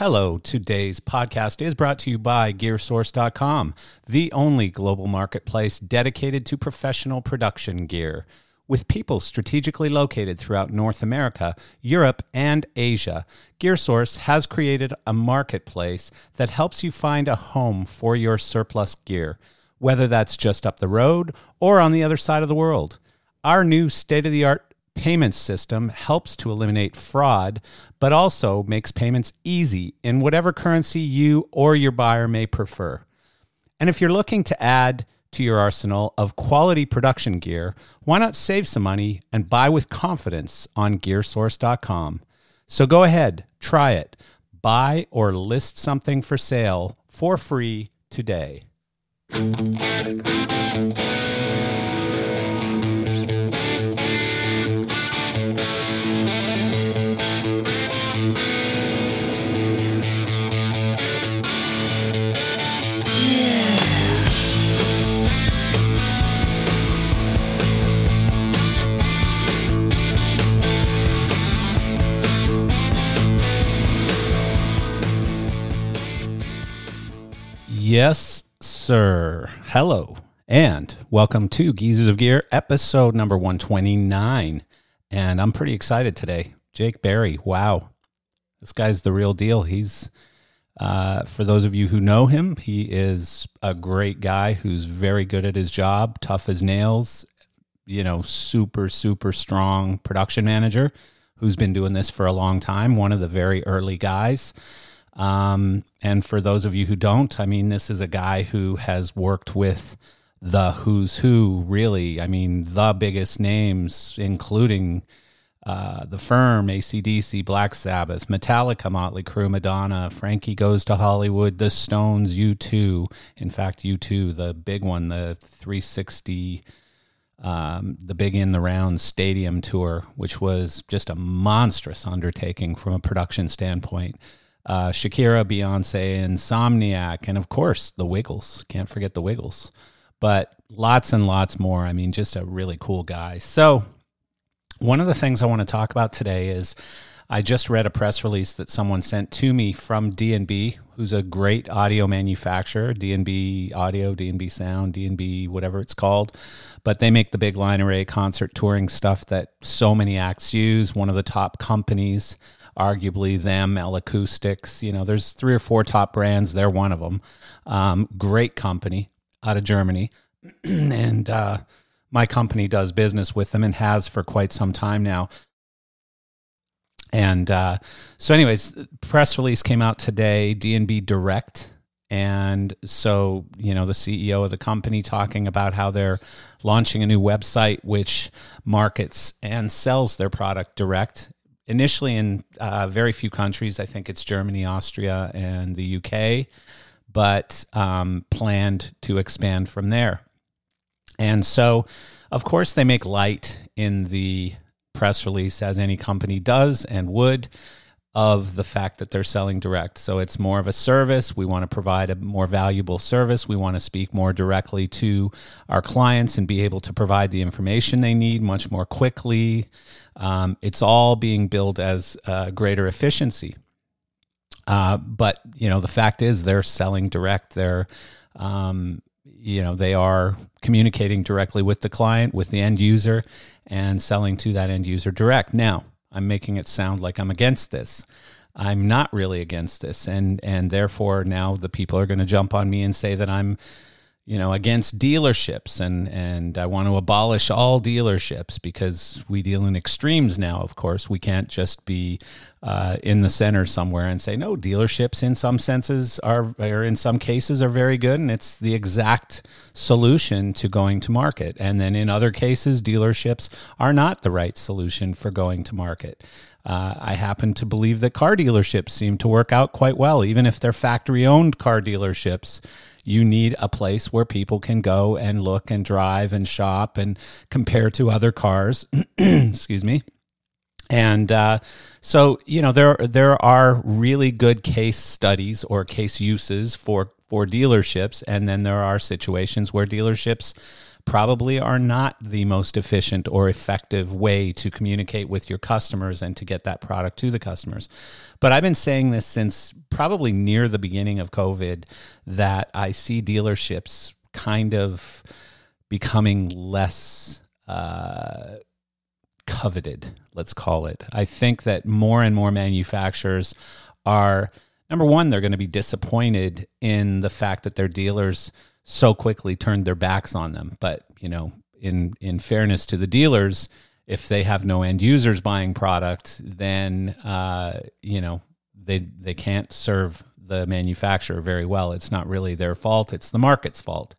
Hello, today's podcast is brought to you by GearSource.com, the only global marketplace dedicated to professional production gear. With people strategically located throughout North America, Europe, and Asia, GearSource has created a marketplace that helps you find a home for your surplus gear, whether that's just up the road or on the other side of the world. Our new state of the art payment system helps to eliminate fraud, but also makes payments easy in whatever currency you or your buyer may prefer. And if you're looking to add to your arsenal of quality production gear, why not save some money and buy with confidence on gearsource.com? So go ahead, try it. Buy or list something for sale for free today. Yes, sir. Hello, and welcome to Geezers of Gear, episode number 129. And I'm pretty excited today. Jake Berry, wow. This guy's the real deal. He's, uh, for those of you who know him, he is a great guy who's very good at his job, tough as nails, you know, super, super strong production manager who's been doing this for a long time, one of the very early guys. Um, and for those of you who don't, I mean, this is a guy who has worked with the who's who, really. I mean, the biggest names, including uh, the firm, ACDC, Black Sabbath, Metallica, Motley Crue, Madonna, Frankie Goes to Hollywood, The Stones, U2. In fact, U2, the big one, the 360, um, the big in the round stadium tour, which was just a monstrous undertaking from a production standpoint uh, Shakira, Beyonce, Insomniac, and of course the Wiggles. Can't forget the Wiggles. But lots and lots more. I mean, just a really cool guy. So, one of the things I want to talk about today is I just read a press release that someone sent to me from D&B, who's a great audio manufacturer, D&B Audio, D&B Sound, D&B whatever it's called. But they make the big line array concert touring stuff that so many acts use, one of the top companies arguably them, L Acoustics. You know, there's three or four top brands. They're one of them. Um, great company out of Germany, and uh, my company does business with them and has for quite some time now. And uh, so, anyways, press release came out today. D&B Direct. And so, you know, the CEO of the company talking about how they're launching a new website which markets and sells their product direct initially in uh, very few countries. I think it's Germany, Austria, and the UK, but um, planned to expand from there. And so, of course, they make light in the press release, as any company does and would, of the fact that they're selling direct. So it's more of a service. We want to provide a more valuable service. We want to speak more directly to our clients and be able to provide the information they need much more quickly. Um, it's all being billed as uh, greater efficiency. Uh, but you know the fact is they're selling direct. They're um, you know they are communicating directly with the client, with the end user, and selling to that end user direct. Now I'm making it sound like I'm against this. I'm not really against this, and and therefore now the people are going to jump on me and say that I'm, you know, against dealerships and and I want to abolish all dealerships because we deal in extremes now. Of course, we can't just be uh, in the center somewhere and say no. Dealerships, in some senses, are or in some cases are very good, and it's the exact solution to going to market. And then in other cases, dealerships are not the right solution for going to market. Uh, I happen to believe that car dealerships seem to work out quite well, even if they're factory owned car dealerships. You need a place where people can go and look and drive and shop and compare to other cars. Excuse me. And uh, so, you know, there there are really good case studies or case uses for for dealerships, and then there are situations where dealerships probably are not the most efficient or effective way to communicate with your customers and to get that product to the customers. But I've been saying this since probably near the beginning of COVID that I see dealerships kind of becoming less uh, coveted, let's call it. I think that more and more manufacturers are number one, they're going to be disappointed in the fact that their dealers so quickly turned their backs on them. But, you know, in in fairness to the dealers, if they have no end users buying product, then uh, you know they they can't serve the manufacturer very well. It's not really their fault; it's the market's fault.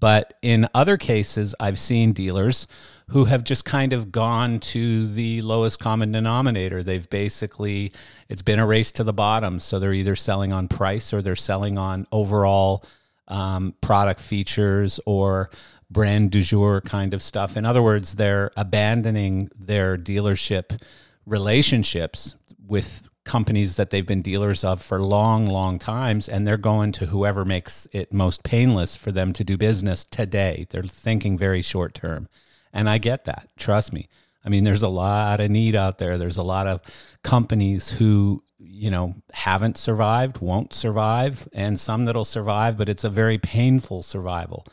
But in other cases, I've seen dealers who have just kind of gone to the lowest common denominator. They've basically, it's been a race to the bottom. So they're either selling on price or they're selling on overall um, product features or brand du jour kind of stuff. In other words, they're abandoning their dealership relationships with companies that they've been dealers of for long, long times, and they're going to whoever makes it most painless for them to do business today. They're thinking very short term. And I get that. Trust me. I mean, there's a lot of need out there. There's a lot of companies who, you know, haven't survived, won't survive, and some that'll survive, but it's a very painful survival.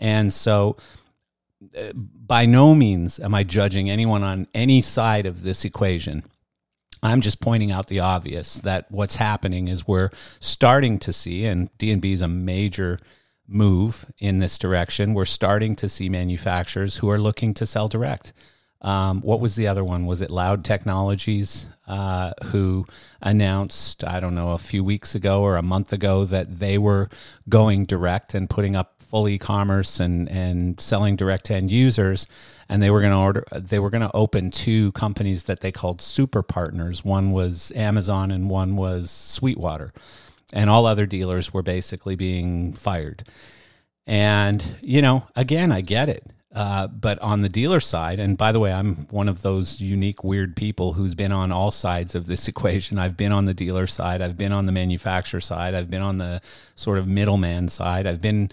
And so, uh, by no means am I judging anyone on any side of this equation. I'm just pointing out the obvious that what's happening is we're starting to see, and D&B is a major move in this direction. We're starting to see manufacturers who are looking to sell direct. Um, what was the other one? Was it Loud Technologies uh, who announced, I don't know, a few weeks ago or a month ago that they were going direct and putting up full e-commerce and and selling direct to end users, and they were going to order. They were going to open two companies that they called super partners. One was Amazon and one was Sweetwater and all other dealers were basically being fired. And, you know, again, I get it. Uh, but on the dealer side, and by the way, I'm one of those unique, weird people who's been on all sides of this equation. I've been on the dealer side, I've been on the manufacturer side, I've been on the sort of middleman side, I've been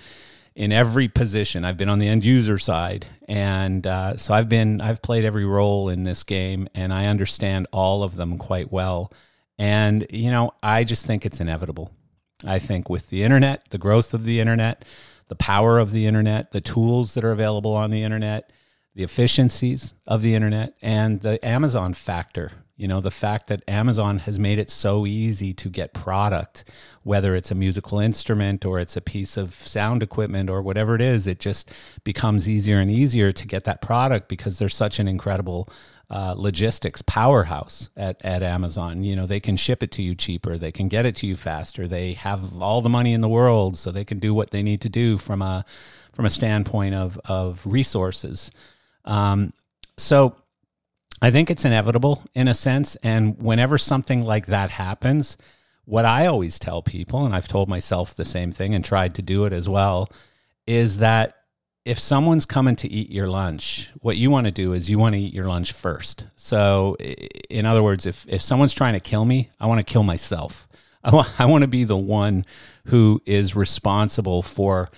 in every position. I've been on the end user side, and uh, so I've been I've played every role in this game, and I understand all of them quite well. And, you know, I just think it's inevitable. I think with the internet, the growth of the internet, the power of the internet, the tools that are available on the internet, the efficiencies of the internet, and the Amazon factor. You know, the fact that Amazon has made it so easy to get product, whether it's a musical instrument or it's a piece of sound equipment or whatever it is, it just becomes easier and easier to get that product because there's such an incredible uh, logistics powerhouse at, at Amazon. You know, they can ship it to you cheaper, they can get it to you faster. They have all the money in the world, so they can do what they need to do from a from a standpoint of of resources. Um, so I think it's inevitable in a sense. And whenever something like that happens, what I always tell people, and I've told myself the same thing and tried to do it as well, is that if someone's coming to eat your lunch, what you want to do is you want to eat your lunch first. So, in other words, if, if someone's trying to kill me, I want to kill myself. I want, I want to be the one who is responsible for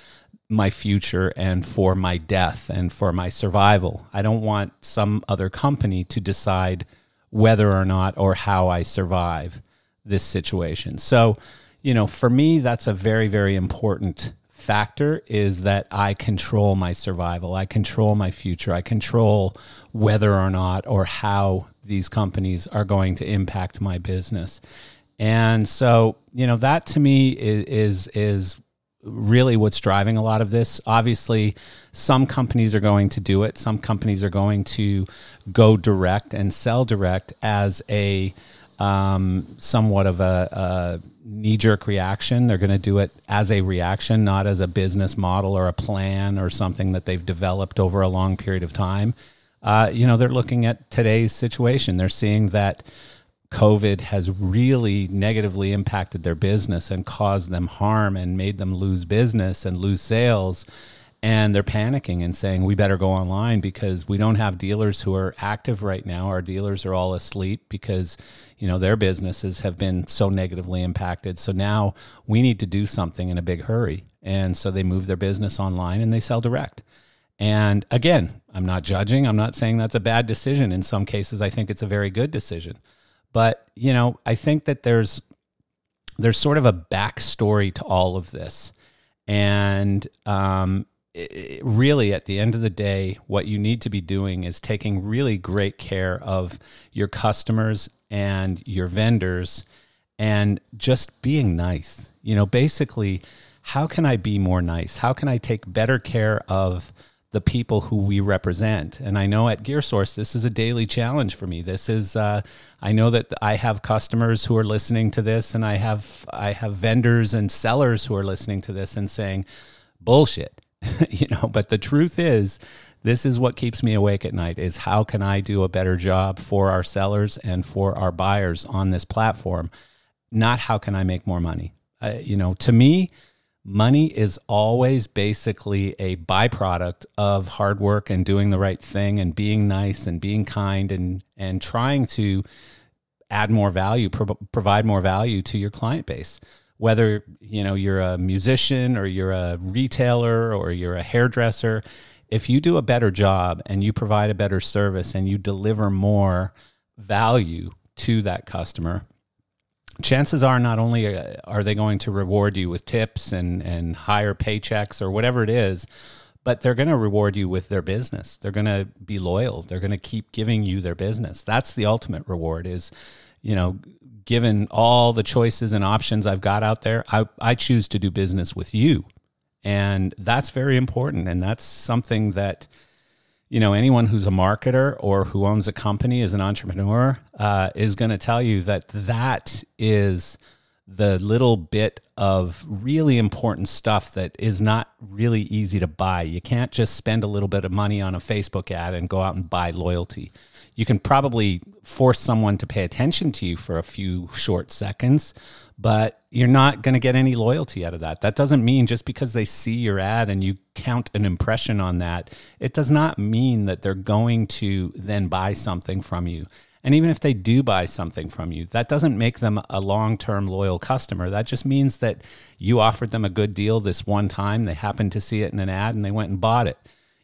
my future and for my death and for my survival. I don't want some other company to decide whether or not or how I survive this situation. So, you know, for me, that's a very, very important factor is that I control my survival. I control my future. I control whether or not or how these companies are going to impact my business. And so, you know, that to me is is, is really what's driving a lot of this. Obviously, some companies are going to do it. Some companies are going to go direct and sell direct as a um, somewhat of a, a knee jerk reaction. They're going to do it as a reaction, not as a business model or a plan or something that they've developed over a long period of time. Uh, you know, they're looking at today's situation. They're seeing that COVID has really negatively impacted their business and caused them harm and made them lose business and lose sales and they're panicking and saying we better go online because we don't have dealers who are active right now our dealers are all asleep because you know their businesses have been so negatively impacted so now we need to do something in a big hurry and so they move their business online and they sell direct And again, I'm not judging. I'm not saying that's a bad decision. In some cases, I think it's a very good decision. But, you know, I think that there's there's sort of a backstory to all of this. And um, it, really, at the end of the day, what you need to be doing is taking really great care of your customers and your vendors and just being nice. You know, basically, how can I be more nice? How can I take better care of the people who we represent. And I know at GearSource, this is a daily challenge for me. This is, uh, I know that I have customers who are listening to this, and I have I have vendors and sellers who are listening to this and saying, "Bullshit," you know. But the truth is, this is what keeps me awake at night: is how can I do a better job for our sellers and for our buyers on this platform? Not how can I make more money. Uh, you know, to me money is always basically a byproduct of hard work and doing the right thing and being nice and being kind and and trying to add more value pro- provide more value to your client base whether you know you're a musician or you're a retailer or you're a hairdresser if you do a better job and you provide a better service and you deliver more value to that customer chances are not only uh, are they going to reward you with tips and, and higher paychecks or whatever it is, but they're going to reward you with their business. They're going to be loyal. They're going to keep giving you their business. That's the ultimate reward is, you know, given all the choices and options I've got out there, I, I choose to do business with you. And that's very important. And that's something that, you know, anyone who's a marketer or who owns a company as an entrepreneur uh, is going to tell you that that is the little bit of really important stuff that is not really easy to buy. You can't just spend a little bit of money on a Facebook ad and go out and buy loyalty. You can probably force someone to pay attention to you for a few short seconds, but you're not going to get any loyalty out of that. That doesn't mean just because they see your ad and you count an impression on that, it does not mean that they're going to then buy something from you. And even if they do buy something from you, that doesn't make them a long term loyal customer. That just means that you offered them a good deal this one time. They happened to see it in an ad and they went and bought it.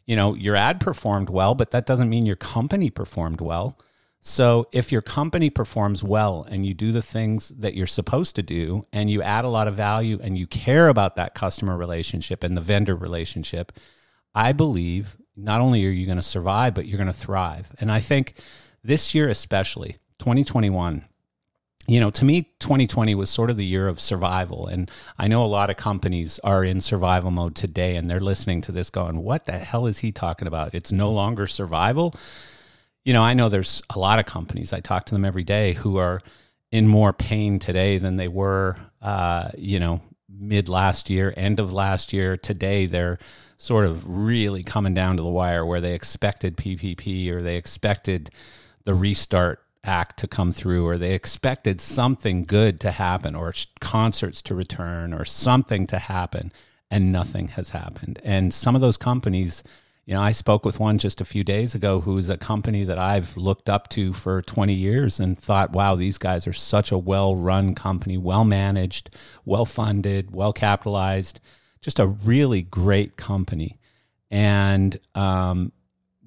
You know, your ad performed well, but that doesn't mean your company performed well. So if your company performs well and you do the things that you're supposed to do and you add a lot of value and you care about that customer relationship and the vendor relationship, I believe not only are you going to survive, but you're going to thrive. And I think this year, especially 2021, you know, to me, 2020 was sort of the year of survival. And I know a lot of companies are in survival mode today and they're listening to this going, what the hell is he talking about? It's no longer survival you know, I know there's a lot of companies, I talk to them every day, who are in more pain today than they were, uh, you know, mid last year, end of last year. Today, they're sort of really coming down to the wire where they expected PPP or they expected the restart act to come through or they expected something good to happen or concerts to return or something to happen and nothing has happened. And some of those companies, you know, I spoke with one just a few days ago who's a company that I've looked up to for 20 years and thought, wow, these guys are such a well run company, well managed, well funded, well capitalized, just a really great company. And, um,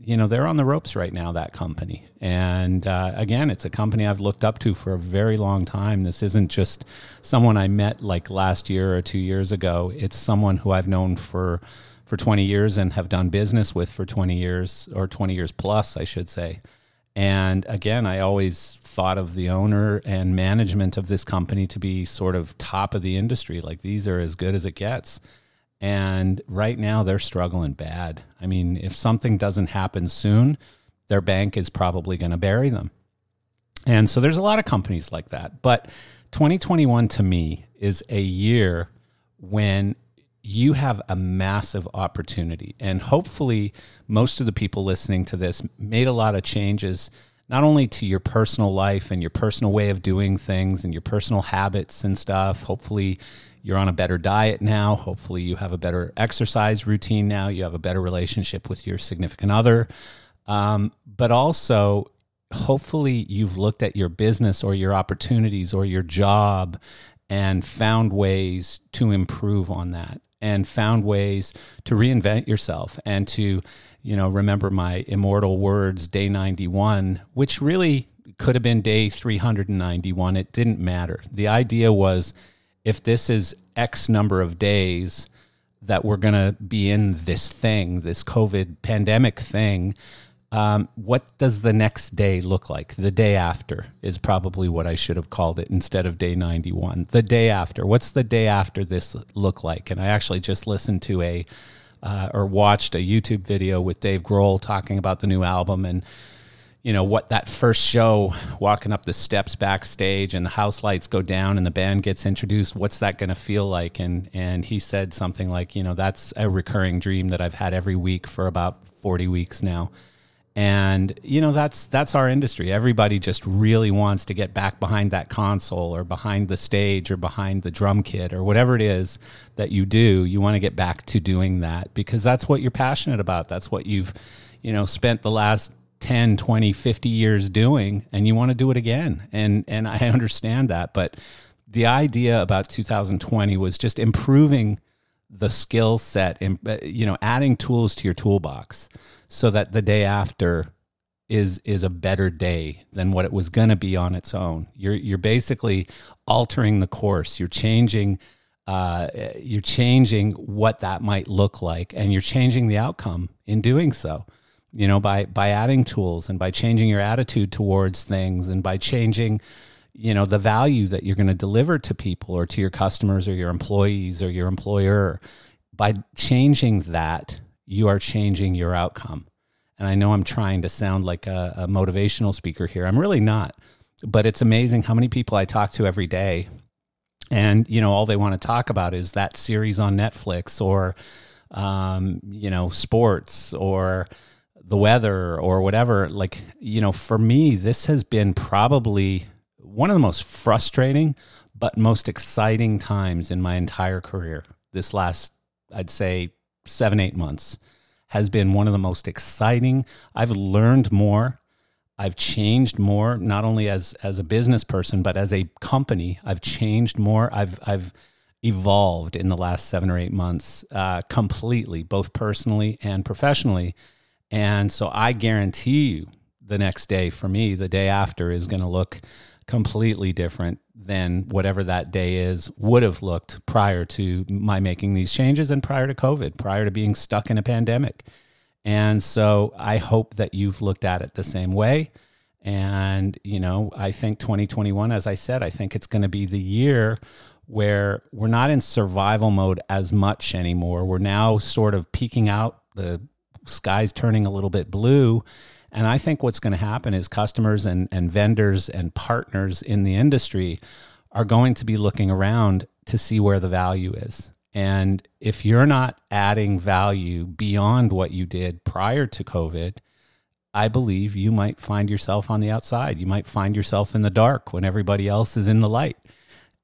you know, they're on the ropes right now, that company. And uh, again, it's a company I've looked up to for a very long time. This isn't just someone I met like last year or two years ago, it's someone who I've known for for 20 years and have done business with for 20 years or 20 years plus, I should say. And again, I always thought of the owner and management of this company to be sort of top of the industry. Like these are as good as it gets. And right now they're struggling bad. I mean, if something doesn't happen soon, their bank is probably going to bury them. And so there's a lot of companies like that. But 2021 to me is a year when you have a massive opportunity. And hopefully, most of the people listening to this made a lot of changes, not only to your personal life and your personal way of doing things and your personal habits and stuff. Hopefully, you're on a better diet now. Hopefully, you have a better exercise routine now. You have a better relationship with your significant other. Um, but also, hopefully, you've looked at your business or your opportunities or your job and found ways to improve on that and found ways to reinvent yourself and to you know remember my immortal words day 91 which really could have been day 391 it didn't matter the idea was if this is x number of days that we're going to be in this thing this covid pandemic thing um, what does the next day look like? The day after is probably what I should have called it instead of day 91. The day after. What's the day after this look like? And I actually just listened to a uh, or watched a YouTube video with Dave Grohl talking about the new album and you know what that first show walking up the steps backstage and the house lights go down and the band gets introduced what's that going to feel like? And and he said something like you know that's a recurring dream that I've had every week for about 40 weeks now. And you know that's that's our industry. Everybody just really wants to get back behind that console or behind the stage or behind the drum kit or whatever it is that you do. You want to get back to doing that because that's what you're passionate about. That's what you've you know spent the last 10 20 50 years doing and you want to do it again and and I understand that but the idea about 2020 was just improving the skill set and you know adding tools to your toolbox so that the day after is is a better day than what it was going to be on its own. You're you're basically altering the course. You're changing uh, you're changing what that might look like, and you're changing the outcome in doing so. You know, by by adding tools and by changing your attitude towards things, and by changing, you know, the value that you're going to deliver to people or to your customers or your employees or your employer. By changing that, you are changing your outcome. And I know I'm trying to sound like a, a motivational speaker here. I'm really not. But it's amazing how many people I talk to every day and you know all they want to talk about is that series on Netflix or um, you know sports or the weather or whatever like you know for me this has been probably one of the most frustrating but most exciting times in my entire career this last i'd say seven, eight months has been one of the most exciting. I've learned more. I've changed more, not only as as a business person, but as a company. I've changed more. I've I've evolved in the last seven or eight months uh, completely, both personally and professionally. And so I guarantee you, the next day for me, the day after, is going to look completely different than whatever that day is would have looked prior to my making these changes and prior to COVID, prior to being stuck in a pandemic. And so I hope that you've looked at it the same way. And, you know, I think 2021, as I said, I think it's going to be the year where we're not in survival mode as much anymore. We're now sort of peeking out, the sky's turning a little bit blue and I think what's going to happen is customers and, and vendors and partners in the industry are going to be looking around to see where the value is. And if you're not adding value beyond what you did prior to COVID, I believe you might find yourself on the outside. You might find yourself in the dark when everybody else is in the light.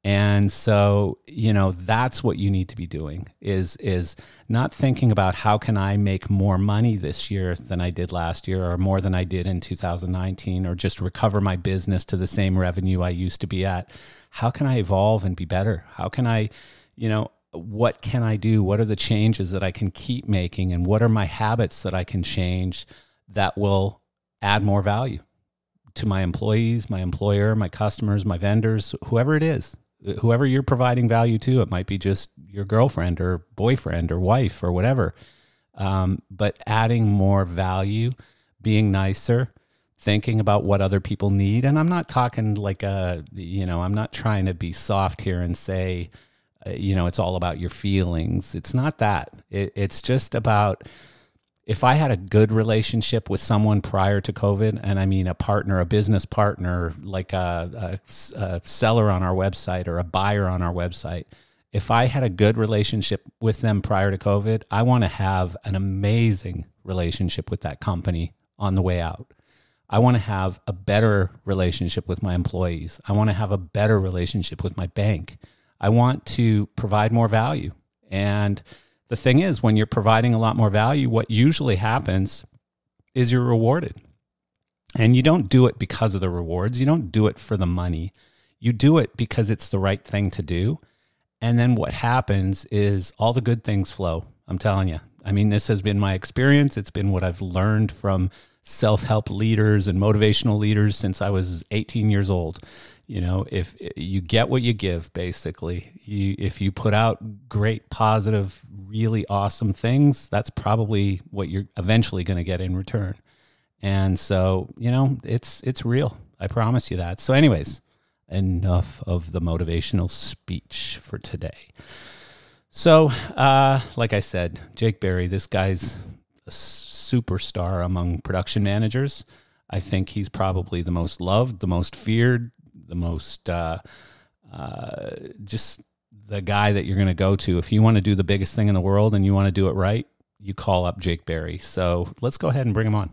And so, you know, that's what you need to be doing is is not thinking about how can I make more money this year than I did last year or more than I did in 2019 or just recover my business to the same revenue I used to be at. How can I evolve and be better? How can I, you know, what can I do? What are the changes that I can keep making and what are my habits that I can change that will add more value to my employees, my employer, my customers, my vendors, whoever it is whoever you're providing value to. It might be just your girlfriend or boyfriend or wife or whatever. Um, but adding more value, being nicer, thinking about what other people need. And I'm not talking like a, you know, I'm not trying to be soft here and say, uh, you know, it's all about your feelings. It's not that. It, it's just about if I had a good relationship with someone prior to COVID, and I mean a partner, a business partner, like a, a, a, seller on our website or a buyer on our website, if I had a good relationship with them prior to COVID, I want to have an amazing relationship with that company on the way out. I want to have a better relationship with my employees. I want to have a better relationship with my bank. I want to provide more value. And the thing is, when you're providing a lot more value, what usually happens is you're rewarded. And you don't do it because of the rewards, you don't do it for the money. You do it because it's the right thing to do. And then what happens is all the good things flow. I'm telling you. I mean, this has been my experience. It's been what I've learned from self help leaders and motivational leaders since I was 18 years old. You know, if you get what you give, basically, you, if you put out great, positive, really awesome things, that's probably what you're eventually going to get in return. And so, you know, it's it's real. I promise you that. So, anyways, enough of the motivational speech for today. So, uh, like I said, Jake Berry, this guy's a superstar among production managers. I think he's probably the most loved, the most feared, the most uh, uh, just the guy that you're going to go to if you want to do the biggest thing in the world and you want to do it right. You call up Jake Berry. So let's go ahead and bring him on.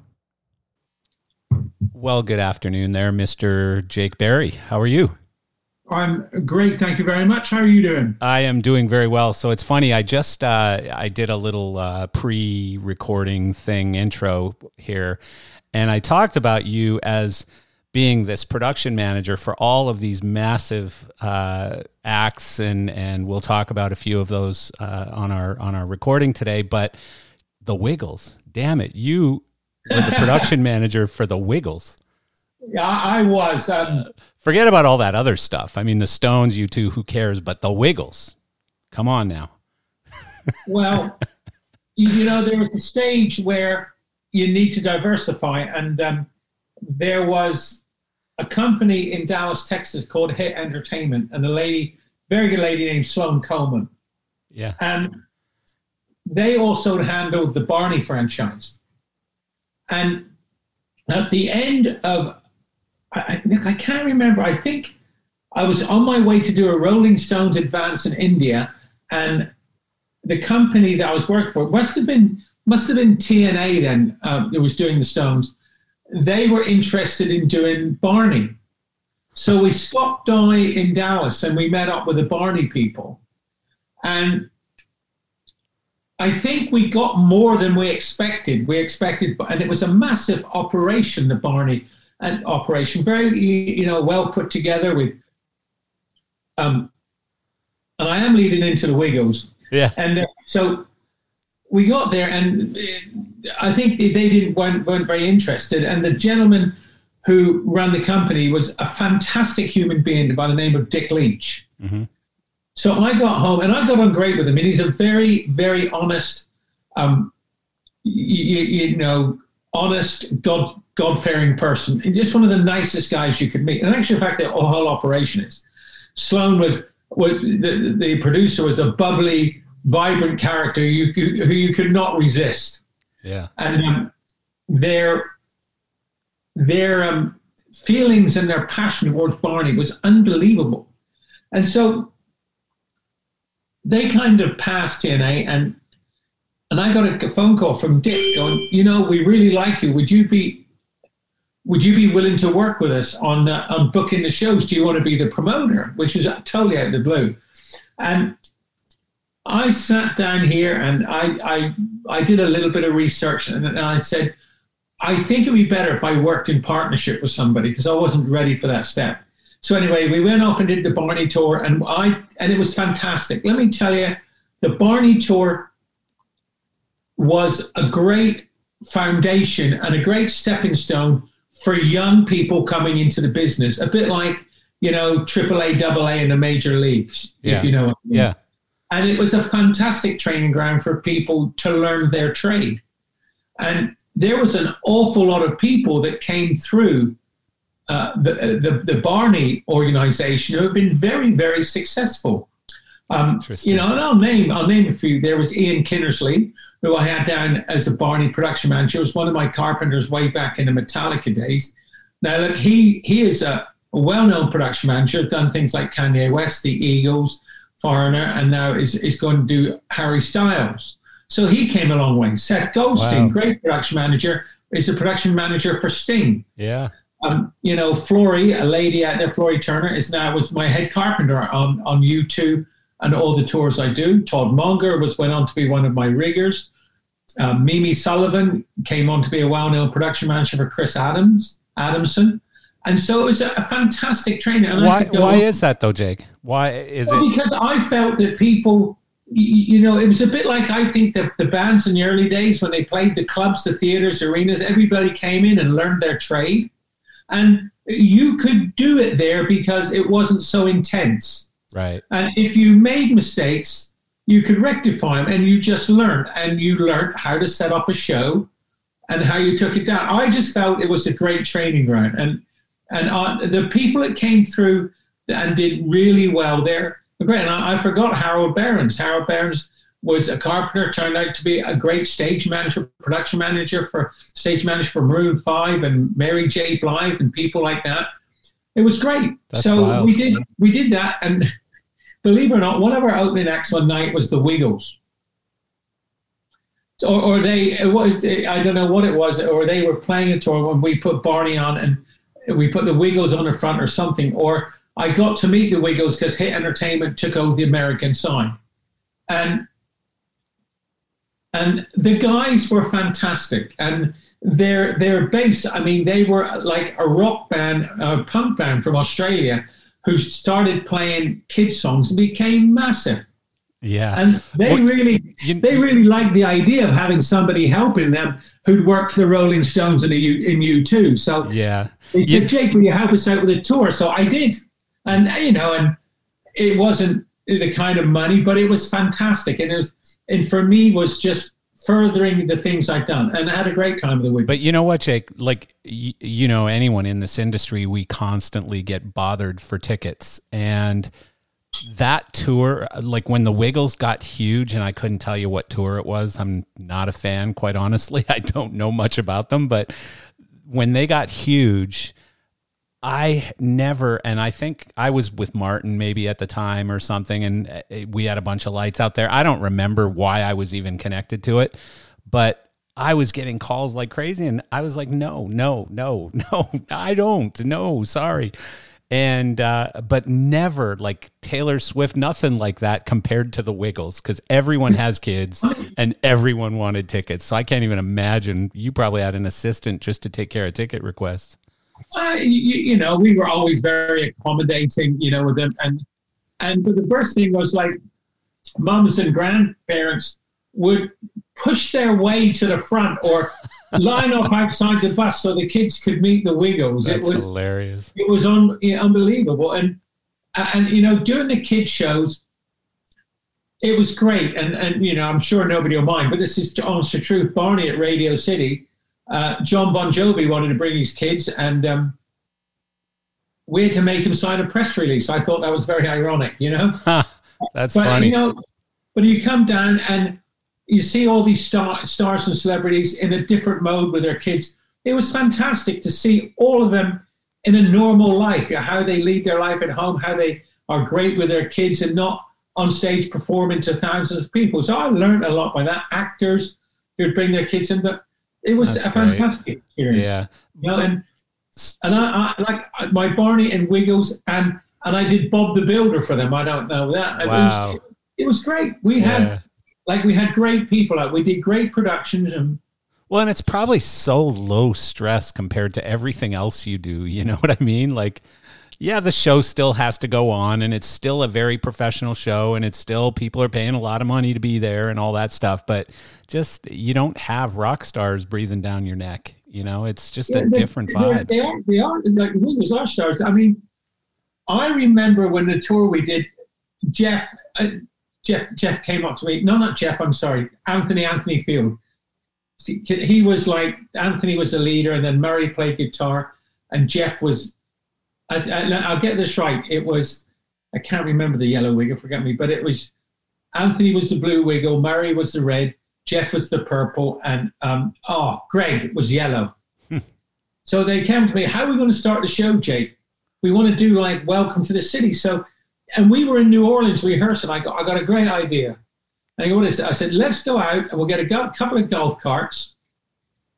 Well, good afternoon, there, Mister Jake Berry. How are you? I'm great, thank you very much. How are you doing? I am doing very well. So it's funny. I just uh, I did a little uh, pre-recording thing intro here, and I talked about you as being this production manager for all of these massive uh, acts, and and we'll talk about a few of those uh, on our on our recording today. But the Wiggles, damn it, you were the production manager for the Wiggles. Yeah, I was. Um, Forget about all that other stuff. I mean, the Stones, you two, who cares? But the Wiggles, come on now. well, you, you, know, there was a stage where you need to diversify, and um, there was a company in Dallas, Texas called Hit Entertainment, and a lady, very good lady named Sloan Coleman. Yeah. And they also handled the Barney franchise. And at the end of I, I can't remember. I think I was on my way to do a Rolling Stones advance in India, and the company that I was working for must have been must have been TNA then um, that was doing the Stones. They were interested in doing Barney, so we stopped by in Dallas and we met up with the Barney people, and I think we got more than we expected. We expected, and it was a massive operation, the Barney operation, very you know well put together with. Um, and I am leading into the Wiggles. Yeah. And uh, so we got there, and I think they didn't weren't, weren't very interested. And the gentleman who ran the company was a fantastic human being by the name of Dick Leach. Mm-hmm. So I got home, and I got on great with him. And he's a very, very honest, um, you, you know, honest, God God fearing person, and just one of the nicest guys you could meet. And actually, the fact the whole operation is. Sloan was was the, the producer was a bubbly, vibrant character you who you could not resist. Yeah, and um, their their um, feelings and their passion towards Barney was unbelievable, and so they kind of passed TNA and and I got a phone call from Dick going, you know, we really like you. Would you be would you be willing to work with us on uh, on booking the shows? Do you want to be the promoter? Which was totally out of the blue. And I sat down here and I I, I did a little bit of research and, and I said, I think it'd be better if I worked in partnership with somebody because I wasn't ready for that step. So anyway, we went off and did the Barney tour, and I and it was fantastic. Let me tell you, the Barney tour was a great foundation and a great stepping stone for young people coming into the business, a bit like, you know, AAA, AA in the major leagues, yeah. if you know I mean. Yeah. And it was a fantastic training ground for people to learn their trade. And there was an awful lot of people that came through uh, the, the, the Barney organization who have been very, very successful. Um, you know, and I'll name I'll name a few. There was Ian Kinnersley, who I had down as a Barney production manager. was one of my carpenters way back in the Metallica days. Now, look, he he is a, a well-known production manager. Done things like Kanye West, the Eagles, Foreigner, and now is is going to do Harry Styles. So he came a long way. Seth Goldstein, wow. great production manager, is the production manager for Sting. Yeah. Um, you know, Flory, a lady out there, Flory Turner, is now was my head carpenter on on U2 and all the tours I do. Todd Monger was went on to be one of my riggers. Um, Mimi Sullivan came on to be a well-known production manager for Chris Adams Adamson, And so it was a, a fantastic training. And why? Why is that though, Jake? Why is well, it? Because I felt that people, you, you know, it was a bit like I think that the bands in the early days when they played the clubs, the theaters, arenas, everybody came in and learned their trade, and you could do it there because it wasn't so intense. Right. And if you made mistakes, you could rectify them, and you just learned, and you learned how to set up a show and how you took it down. I just felt it was a great training ground, and and uh, the people that came through and did really well there great. And I, I forgot Harold Behrens. Harold Behrens was a carpenter, turned out to be a great stage manager, production manager for stage manager for Maroon Five and Mary J. Blige and people like that. It was great. That's so wild. we did we did that, and believe it or not, one of our opening acts one night was the Wiggles. Or, or they it was I don't know what it was, or they were playing a tour when we put Barney on and we put the Wiggles on the front or something. Or I got to meet the Wiggles because Hit Entertainment took over the American sign, and and the guys were fantastic and their their bass i mean they were like a rock band a punk band from australia who started playing kids songs and became massive Yeah. and they What- really you- they really liked the idea of having somebody helping them who'd worked for the rolling stones and in u2 so yeah. they said You- jake will you help us out with a tour so i did and you know and it wasn't the kind of money but it was fantastic and it was and for me was just furthering the things i'd done and i had a great time of the week But you know what, Jake? Like, y- you know, anyone in this industry, we constantly get bothered for tickets. And that tour, like when the Wiggles got huge, and I couldn't tell you what tour it was, I'm not a fan, quite honestly. I don't know much about them. But when they got huge, I never, and I think I was with Martin maybe at the time or something, and uh, we had a bunch of lights out there. I don't remember why I was even connected to it, but I was getting calls like crazy, and I was like, no, no, no, no, I don't, no, sorry. And, uh, but never like Taylor Swift, nothing like that compared to the Wiggles, because everyone has kids and everyone wanted tickets. So I can't even imagine. You probably had an assistant just to take care of ticket requests. uh, you, you know, we were always very accommodating, you know, with them. And and but the first thing was like mums and grandparents would push their way to the front or line up outside the bus so the kids could meet the Wiggles. That's it was hilarious. it was un, know, unbelievable. And and you know, during the kid shows, it was great. And and you know, I'm sure nobody will mind, but this is honest to truth. Barney at Radio City, uh, Jon Bon Jovi wanted to bring his kids, and um, we had to make him sign a press release. I thought that was very ironic, you know. That's But funny. you know, but you come down and you see all these star, stars and celebrities in a different mode with their kids. It was fantastic to see all of them in a normal life, how they lead their life at home, how they are great with their kids and not on stage performing to thousands of people. So I learned a lot by that. Actors who'd bring their kids in, but it was That's a great. fantastic experience. yeah. You know, and and I, I like my Barney and Wiggles, and and I did Bob the Builder for them. I don't know that. It Wow. was it was great. We Yeah. had like we had great people out. We did great productions, and Well, and it's probably so low stress compared to everything else you do. You know what I mean? Like, yeah, the show still has to go on and it's still a very professional show and it's still people are paying a lot of money to be there and all that stuff. But just, you don't have rock stars breathing down your neck. You know, it's just a they- different vibe. They are, they are like Wiggles are stars. I mean, I remember when the tour we did, Jeff, uh, Jeff, Jeff came up to me. No, not Jeff. I'm sorry, Anthony, Anthony Field. See, He was like Anthony was the leader, and then Murray played guitar, and Jeff was. I, I, I'll get this right. It was. I can't remember the yellow wiggle. Forget me, but it was. Anthony was the blue wiggle. Murray was the red. Jeff was the purple, and um, oh, Greg was yellow. So they came to me, how are we going to start the show, Jake? We want to do like Welcome to the City. So, and we were in New Orleans rehearsing. I got, I got a great idea. And I go, what is it? I said, let's go out and we'll get a go- couple of golf carts.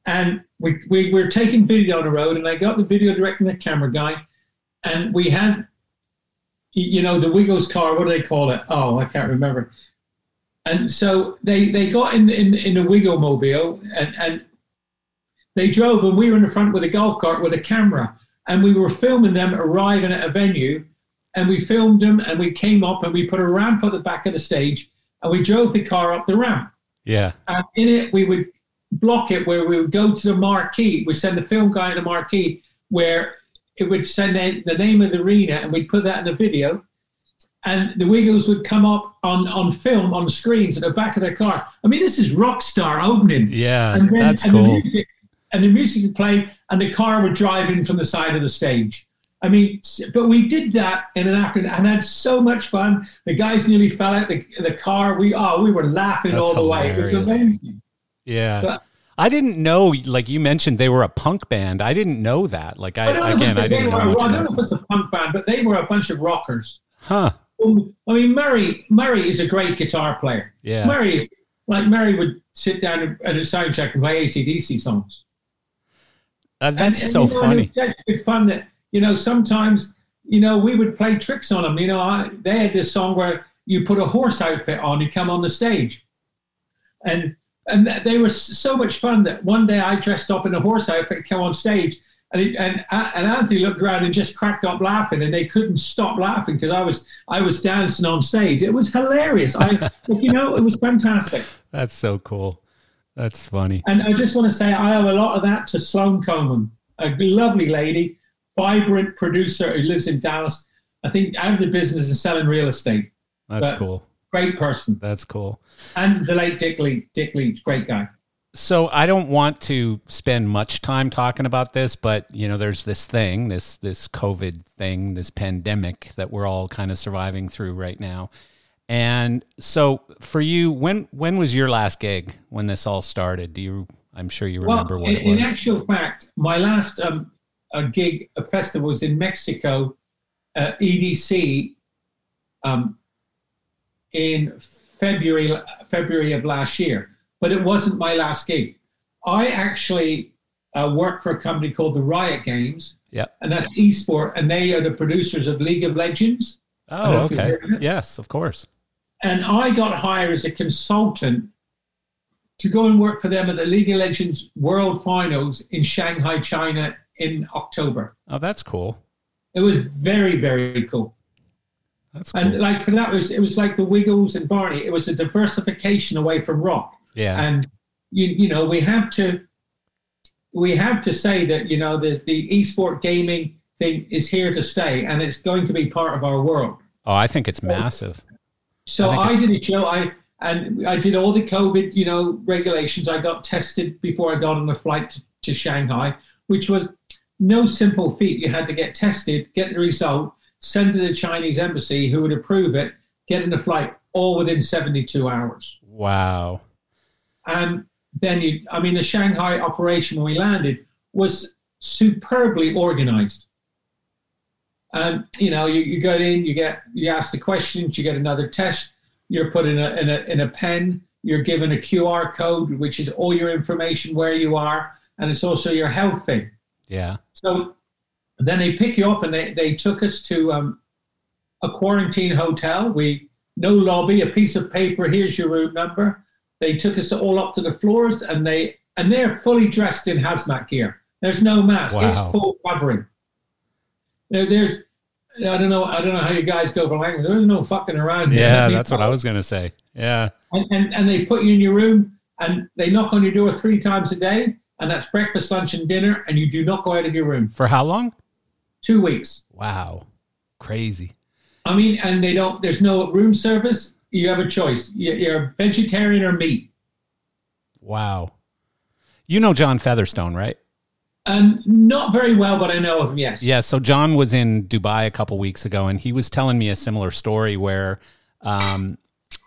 And we, we were taking video on the road, and I got the video director and the camera guy. And we had, you know, the Wiggles car, what do they call it? Oh, I can't remember. And so they, they got in, in, in the Wiggle mobile and, and they drove and we were in the front with a golf cart with a camera and we were filming them arriving at a venue, and we filmed them, and we came up and we put a ramp at the back of the stage, and we drove the car up the ramp. Yeah. And in it, we would block it where we would go to the marquee. We send the film guy in the marquee where it would send the name of the arena, and we'd put that in the video. And the Wiggles would come up on, on film on screens at the back of their car. I mean, this is rock star opening. Yeah, and then, that's and cool. The music, and the music would play, and the car would drive in from the side of the stage. I mean, but we did that in an afternoon and had so much fun. The guys nearly fell out the, the car. We oh, we were laughing That's all the way. It was amazing. Yeah. But- I didn't know, like you mentioned, they were a punk band. I didn't know that. Like, I, But don't know if again, I didn't know were- much I don't know if it's a punk band, but they were a bunch of rockers. Huh. I mean, Murray Murray is a great guitar player. Yeah. Murray is like Murray would sit down at a sound check and play ACDC songs. Uh, that's and, so you know, funny. It's such good fun that you know sometimes you know we would play tricks on them. You know, I, they had this song where you put a horse outfit on, you come on the stage, and and they were so much fun that one day I dressed up in a horse outfit, come on stage, and it, and and Anthony looked around and just cracked up laughing, and they couldn't stop laughing because I was I was dancing on stage. It was hilarious. I you know it was fantastic. That's so cool. That's funny. And I just want to say I owe a lot of that to Sloan Coleman, a lovely lady, vibrant producer who lives in Dallas. I think out of the business of selling real estate. That's But- cool. Great person. That's cool. And the late Dick Leach, Dick Leach, great guy. So I don't want to spend much time talking about this, but you know, there's this thing, this this COVID thing, this pandemic that we're all kind of surviving through right now. And so for you, when when was your last gig when this all started? Do you I'm sure you remember well, what in, it was. in actual fact, my last um, a gig, a festival was in Mexico, uh, EDC, um, in February February of last year. But it wasn't my last gig. I actually uh, work for a company called the Riot Games, Yep. and that's esport, and they are the producers of League of Legends. Oh, know if you've okay. heard of it. Yes, of course. and I got hired as a consultant to go and work for them at the League of Legends World Finals in Shanghai, China in October. Oh, that's cool. It was very, very cool. That's cool. And like for that was it was like the Wiggles and Barney. It was a diversification away from rock. yeah. And you you know we have to we have to say that you know the the esport gaming thing is here to stay and it's going to be part of our world. oh, I think it's massive. So I I, did a show. I and I did all the COVID, you know, regulations. I got tested before I got on the flight to, to Shanghai, which was no simple feat. You had to get tested, get the result, send to the Chinese embassy, who would approve it, get in the flight, all within 72 hours. Wow. And then you, I mean, the Shanghai operation when we landed was superbly organized. And you know, you, you go in, you get you ask the questions, you get another test, you're put in a in a in a pen, you're given a QR code, which is all your information where you are, and it's also your health thing. Yeah. So then they pick you up and they, they took us to um, a quarantine hotel. We no lobby, a piece of paper. Here's your room number. They took us all up to the floors and they and they're fully dressed in hazmat gear. There's no mask. It's full covering. There, there's I don't know I don't know how you guys go for language. There's no fucking around. Yeah, that's what I was going to say. Yeah. and, and, and they put you in your room and they knock on your door three times a day and that's breakfast lunch and dinner and you do not go out of your room For how long? two weeks Wow. Crazy. I mean, and they don't. There's no room service. You have a choice. You- You're vegetarian or meat. Wow. You know John Featherstone, right? And not very well, but I know of him. Yes. Yeah. So John was in Dubai a couple weeks ago, and he was telling me a similar story where, um,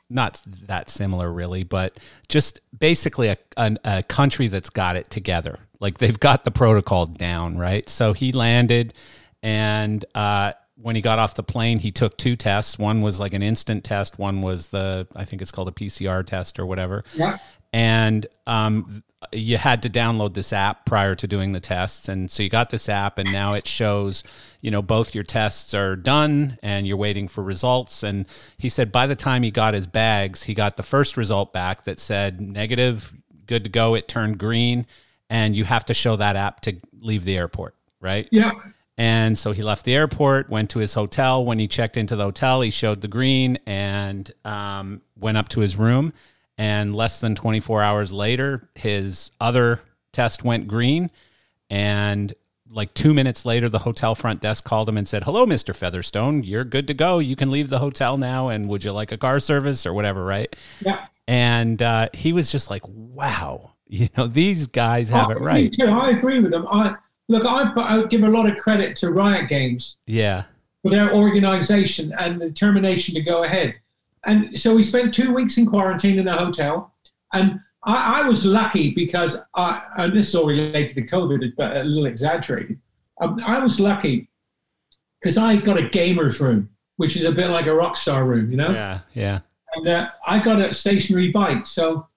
not that similar really, but just basically a, a, a country that's got it together. Like they've got the protocol down, right? So he landed, and uh, when he got off the plane, he took two tests. One was like an instant test. One was the I think it's called a PCR test or whatever. Yeah. And um, you had to download this app prior to doing the tests and so you got this app and now it shows you know both your tests are done and you're waiting for results and he said by the time he got his bags he got the first result back that said negative good to go it turned green and you have to show that app to leave the airport right Yeah. And so he left the airport, went to his hotel. When he checked into the hotel, he showed the green and um, went up to his room. And less than 24 hours later, his other test went green. And like two minutes later, the hotel front desk called him and said, Hello, Mr. Featherstone. You're good to go. You can leave the hotel now. And would you like a car service or whatever, right? Yeah. And uh, he was just like, Wow, you know, these guys have I, it right. Too. I agree with them. I look. I, I give a lot of credit to Riot Games Yeah. for their organization and the determination to go ahead. And so we spent two weeks in quarantine in a hotel, and I, I was lucky because I, and this is all related to COVID, but a little exaggerated. Um, I was lucky because I got a gamer's room, which is a bit like a rock star room, you know. Yeah. Yeah. and uh, I got a stationary bike. So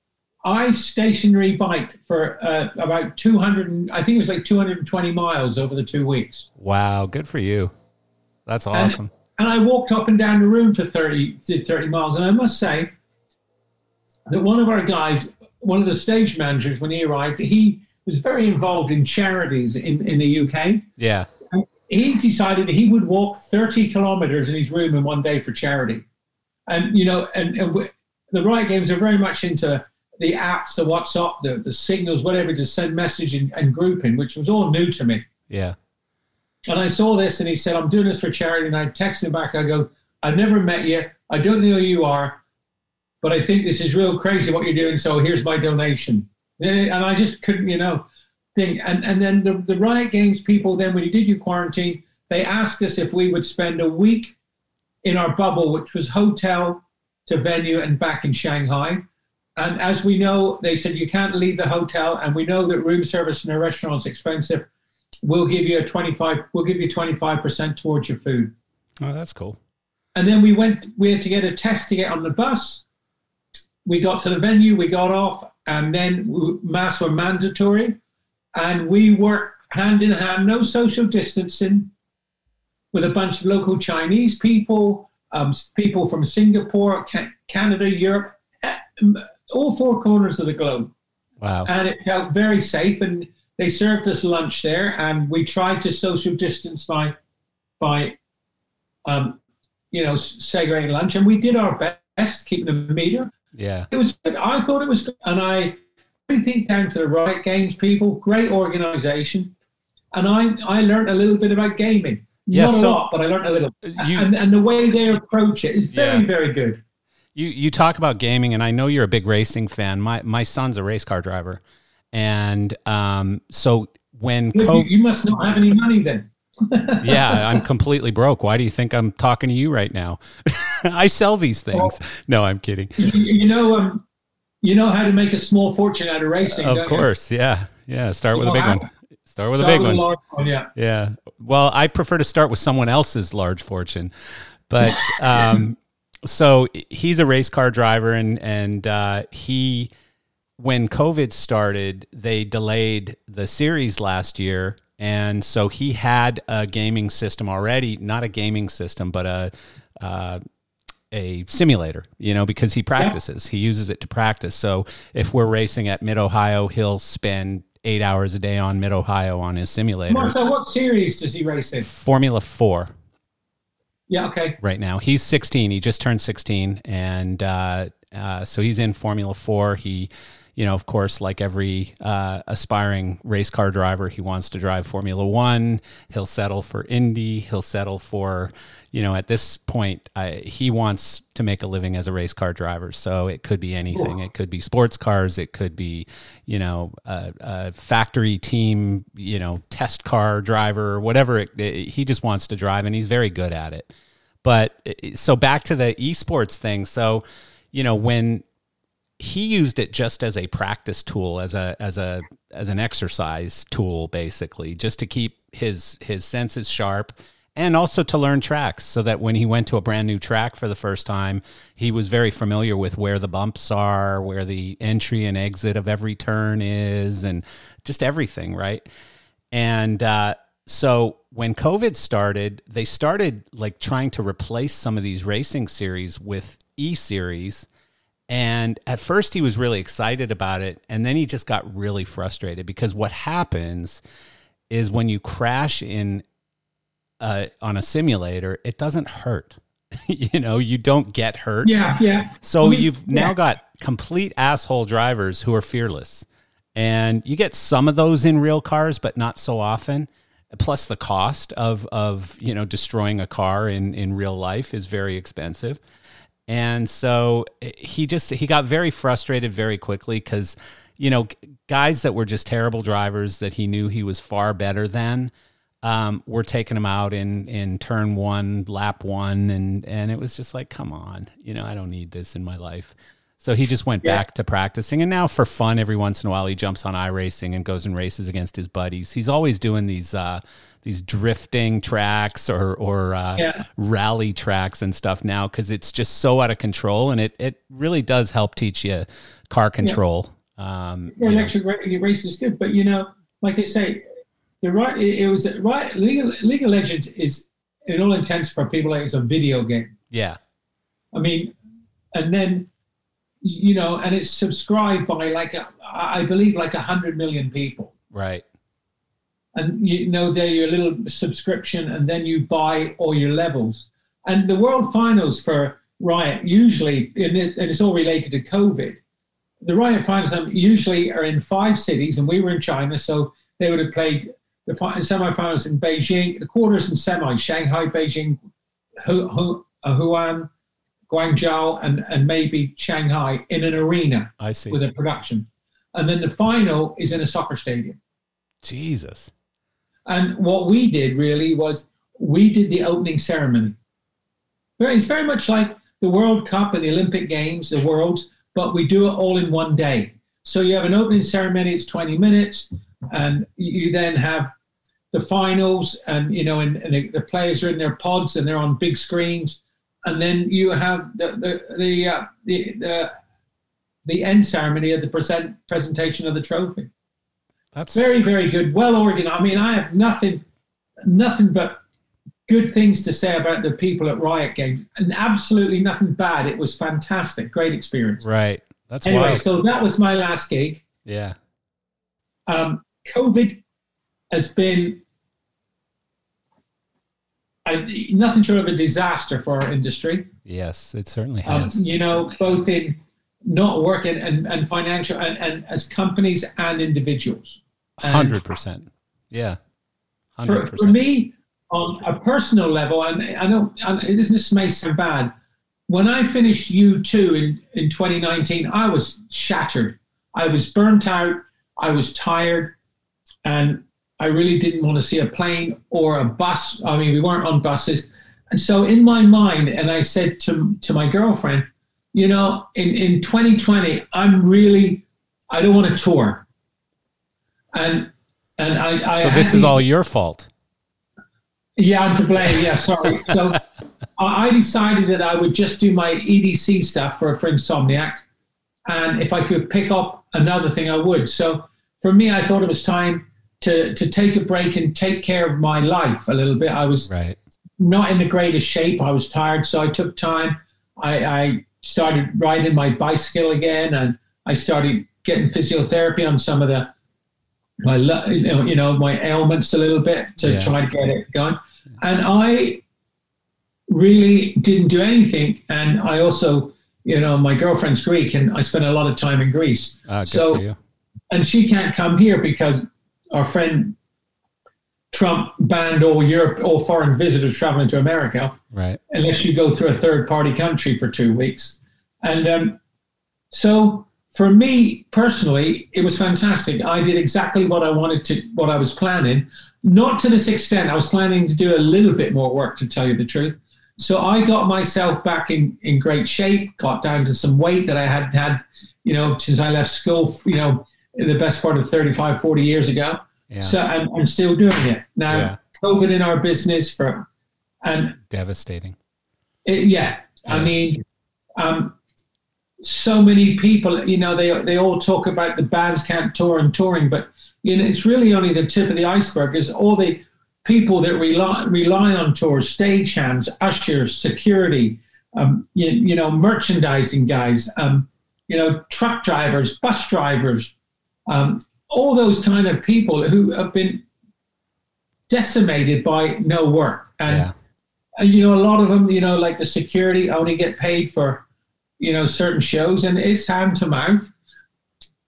I stationary bike for uh, about 200, I think it was like 220 miles over the two weeks. Wow. Good for you. That's awesome. And I walked up and down the room for 30, 30 miles. And I must say that one of our guys, one of the stage managers, when he arrived, he was very involved in charities in, in the UK. yeah. he decided he would walk 30 kilometers in his room in one day for charity. And, you know, and, and we, the Riot Games are very much into the apps, the WhatsApp, the, the signals, whatever, to send message and, and grouping, which was all new to me. Yeah. And I saw this and he said, I'm doing this for charity. And I texted him back, I go, I've never met you. I don't know who you are, but I think this is real crazy what you're doing. So here's my donation. And I just couldn't, you know, think. And, and then the, the Riot Games people, then when you did your quarantine, they asked us if we would spend a week in our bubble, which was hotel to venue and back in Shanghai. And as we know, they said you can't leave the hotel, and we know that room service in a restaurant is expensive. We'll give you a twenty-five. We'll give you twenty-five percent towards your food. Oh, that's cool. And then we went. We had to get a test to get on the bus. We got to the venue. We got off, and then masks were mandatory, and we worked hand in hand, no social distancing, with a bunch of local Chinese people, um, people from Singapore, Canada, Europe, eh, all four corners of the globe Wow. and it felt very safe. And they served us lunch there, and we tried to social distance by, by, um, you know, segregating lunch, and we did our best, keeping the meter. Yeah. It was good. I thought it was good, and I everything down to the Riot Games people, great organization, and I I learned a little bit about gaming. Yeah, Not so- a lot, but I learned a little. You- and, and the way they approach it is very, Yeah. very good. You you talk about gaming, and I know you're a big racing fan. My my son's a race car driver, and um, so when You, COVID, you must not have any money then. yeah, I'm completely broke. Why do you think I'm talking to you right now? I sell these things. No, I'm kidding. you, you know, um, you know how to make a small fortune out of racing. Of don't you? course, yeah, yeah. Start with a big how- one. Start with a big with one. one, yeah. Yeah. Well, I prefer to start with someone else's large fortune, but um, so he's a race car driver, and and uh, he when COVID started, they delayed the series last year, and so he had a gaming system already, not a gaming system, but a uh, a simulator, you know, because he practices. He uses it to practice. So if we're racing at Mid Ohio, he'll spend eight hours a day on Mid Ohio on his simulator. Marcel, what series does he race in? Formula Four Yeah, okay. right now. He's 16. He just turned 16, and uh, uh, so he's in Formula Four. He, you know, of course, like every uh, aspiring race car driver, he wants to drive Formula One. He'll settle for Indy. He'll settle for, you know, at this point, I, he wants to make a living as a race car driver. So it could be anything. It could be sports cars. It could be, you know, a, a factory team, you know, test car driver, whatever. It, it- he just wants to drive, and he's very good at it. But so back to the esports thing. So, you know, when he used it just as a practice tool, as a as a as an exercise tool, basically, just to keep his his senses sharp and also to learn tracks so that when he went to a brand new track for the first time, he was very familiar with where the bumps are, where the entry and exit of every turn is, and just everything, right? And uh, so when COVID started, they started like trying to replace some of these racing series with e series. And at first, he was really excited about it. And then he just got really frustrated because what happens is when you crash in uh, on a simulator, it doesn't hurt. you know, you don't get hurt. Yeah, yeah. So you've yeah. now got complete asshole drivers who are fearless. And you get some of those in real cars, but not so often. Plus the cost of of, you know, destroying a car in in real life is very expensive. And so he just he got very frustrated very quickly cuz you know, guys that were just terrible drivers that he knew he was far better than um, we're taking him out in in turn one, lap one, and and it was just like, come on, you know, I don't need this in my life. So he just went yeah. back to practicing, and now for fun, every once in a while, he jumps on iRacing and goes and races against his buddies. He's always doing these uh, these drifting tracks or or uh, yeah. rally tracks and stuff now because it's just so out of control, and it it really does help teach you car control. Yeah. Um, yeah, electric racing is good, but you know, like they say, the right it, it was right League of, League of Legends is in all intents for people like it's a video game. Yeah. I mean, and then you know, and it's subscribed by like a, I believe like a hundred million people. Right. And you know, they're your little subscription, and then you buy all your levels. And the World Finals for Riot usually, and, it, and it's all related to COVID. The Riot Finals um, usually are in five cities, and we were in China, so they would have played the semifinals in Beijing, the quarters and semis, Shanghai, Beijing, Wuhan, Guangzhou, and, and maybe Shanghai in an arena I see. with a production. And then the final is in a soccer stadium. Jesus. And what we did really was we did the opening ceremony. It's very much like the World Cup and the Olympic Games, the Worlds, but we do it all in one day. So you have an opening ceremony, it's 20 minutes and you then have the finals, and you know, and, and the, the, players are in their pods and they're on big screens, and then you have the the the uh, the, the, the end ceremony of the present presentation of the trophy. That's very very good, well organized. I mean, I have nothing nothing but good things to say about the people at Riot Games, and absolutely nothing bad. It was fantastic, great experience. Right. That's anyway. Wild. So that was my last gig. Yeah. Um, COVID has been nothing short of a disaster for our industry. Yes, it certainly um, has. Um, you know, both in not working and, and financial and, and as companies and individuals. Hundred percent. Yeah. 100%. For, for me, on a personal level, and I know and this may sound bad. When I finished U2 in, in 2019, I was shattered. I was burnt out. I was tired and I really didn't want to see a plane or a bus. I mean, we weren't on buses. And so in my mind, and I said to, to my girlfriend, you know, in, in 2020, I'm really, I don't want to tour. And, and I, I so this is these, all your fault. Yeah, I'm to blame. Yeah, sorry. so I decided that I would just do my EDC stuff for, a for Insomniac. And if I could pick up another thing, I would. So for me, I thought it was time to to take a break and take care of my life a little bit. I was right. not in the greatest shape. I was tired, so I took time. I, I started riding my bicycle again, and I started getting physiotherapy on some of the my you know my ailments a little bit to yeah. try to get it going. And I really didn't do anything. And I also, you know, my girlfriend's Greek, and I spent a lot of time in Greece. Uh, so, and she can't come here because our friend Trump banned all Europe, all foreign visitors traveling to America, right? Unless you go through a third party country for two weeks, and um, so for me personally, it was fantastic. I did exactly what I wanted to, what I was planning. Not to this extent. I was planning to do a little bit more work, to tell you the truth. So I got myself back in, in great shape, got down to some weight that I had had, you know, since I left school, you know, the best part of 35, 40 years ago. Yeah. So I'm, I'm still doing it now. Yeah. COVID in our business for and devastating. It, yeah. yeah, I mean, um, so many people. You know, they they all talk about the bands can't tour and touring, but you know, it's really only the tip of the iceberg. Is all the people that rely rely on tours, stagehands, ushers, security, um, you, you know, merchandising guys, um, you know, truck drivers, bus drivers, um, all those kind of people who have been decimated by no work. And, Yeah. and, you know, a lot of them, you know, like the security only get paid for, you know, certain shows and it's hand to mouth.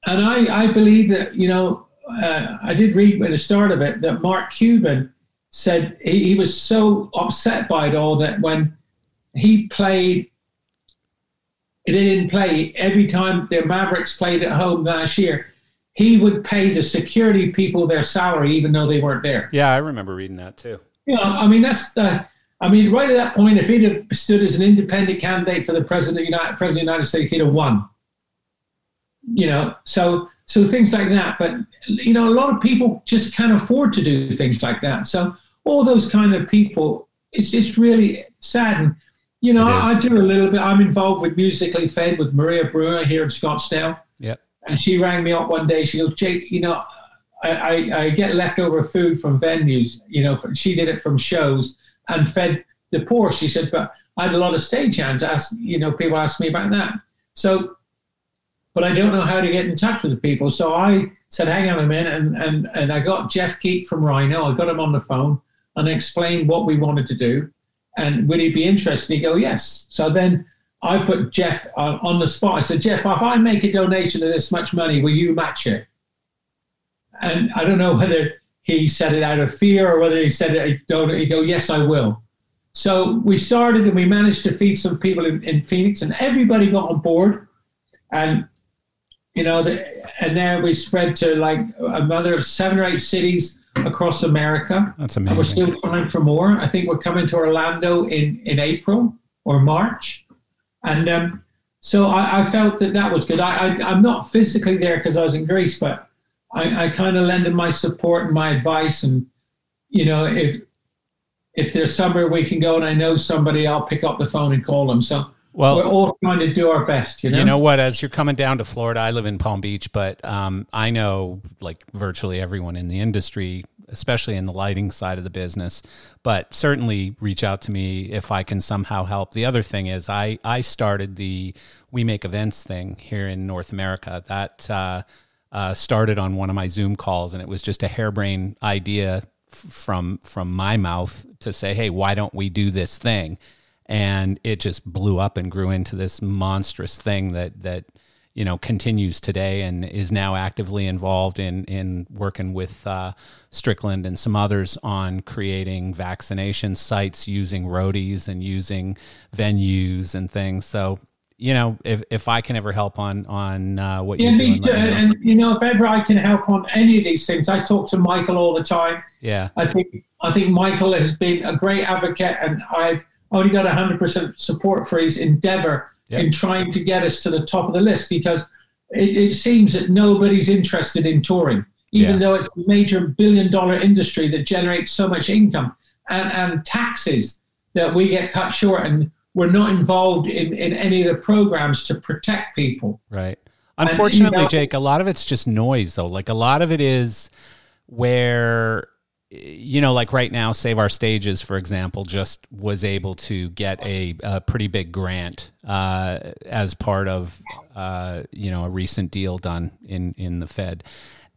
And I, I believe that, you know, uh, I did read at the start of it that Mark Cuban said he, he was so upset by it all that when he played, they didn't play every time the Mavericks played at home last year. He would pay the security people their salary even though they weren't there. Yeah, I remember reading that too. You know, I mean that's the. I mean, right at that point, if he'd have stood as an independent candidate for the president of the United, president of the United States, he'd have won. You know, so so things like that. But you know, a lot of people just can't afford to do things like that. So all those kind of people, it's just really sad. And you know, I. I do a little bit. I'm involved with Musically Fed with Maria Brewer here in Scottsdale. Yep. And she rang me up one day. She goes, Jake, you know, I, I, I get leftover food from venues. You know, she did it from shows and fed the poor. She said, but I had a lot of stagehands. Ask, you know, people ask me about that. So, but I don't know how to get in touch with the people. So I said, hang on a minute, and and and I got Jeff Keat from Rhino. I got him on the phone and explained what we wanted to do, and would he be interested? He go, yes. So then I put Jeff uh, on the spot. I said, Jeff, if I make a donation of this much money, will you match it? And I don't know whether he said it out of fear or whether he said it, don't, he go, yes, I will. So we started and we managed to feed some people in, in Phoenix and everybody got on board. And, you know, the, and then we spread to like another seven or eight cities across America. That's And we're still trying for more. I think we're coming to Orlando in, in April or March. And um, so I, I felt that that was good. I, I, I'm not physically there because I was in Greece, but I, I kind of lended my support and my advice. And, you know, if if there's somewhere we can go and I know somebody, I'll pick up the phone and call them. So Well, we're all trying to do our best, you know? You know what? As you're coming down to Florida, I live in Palm Beach, but um, I know like virtually everyone in the industry, especially in the lighting side of the business. But certainly reach out to me if I can somehow help. The other thing is, I I started the We Make Events thing here in North America. That uh, uh, started on one of my Zoom calls, and it was just a harebrained idea f- from from my mouth to say, "Hey, why don't we do this thing?" and it just blew up and grew into this monstrous thing that that you know continues today and is now actively involved in in working with uh, Strickland and some others on creating vaccination sites using roadies and using venues and things. So you know if, if I can ever help on on uh, what Yeah, you're doing, too. let know. And, you know, if ever I can help on any of these things, I talk to Michael all the time. yeah, I think I think Michael has been a great advocate, and I've only got 100% support for his endeavor Yep. in trying to get us to the top of the list because it, it seems that nobody's interested in touring, even Yeah. though it's a major billion dollar industry that generates so much income and, and taxes that we get cut short and we're not involved in, in any of the programs to protect people. Right. And, you Unfortunately, know- Jake, a lot of it's just noise, though. Like a lot of it is where, you know, like right now, Save Our Stages, for example, just was able to get a, a pretty big grant uh, as part of, uh, you know, a recent deal done in in the Fed,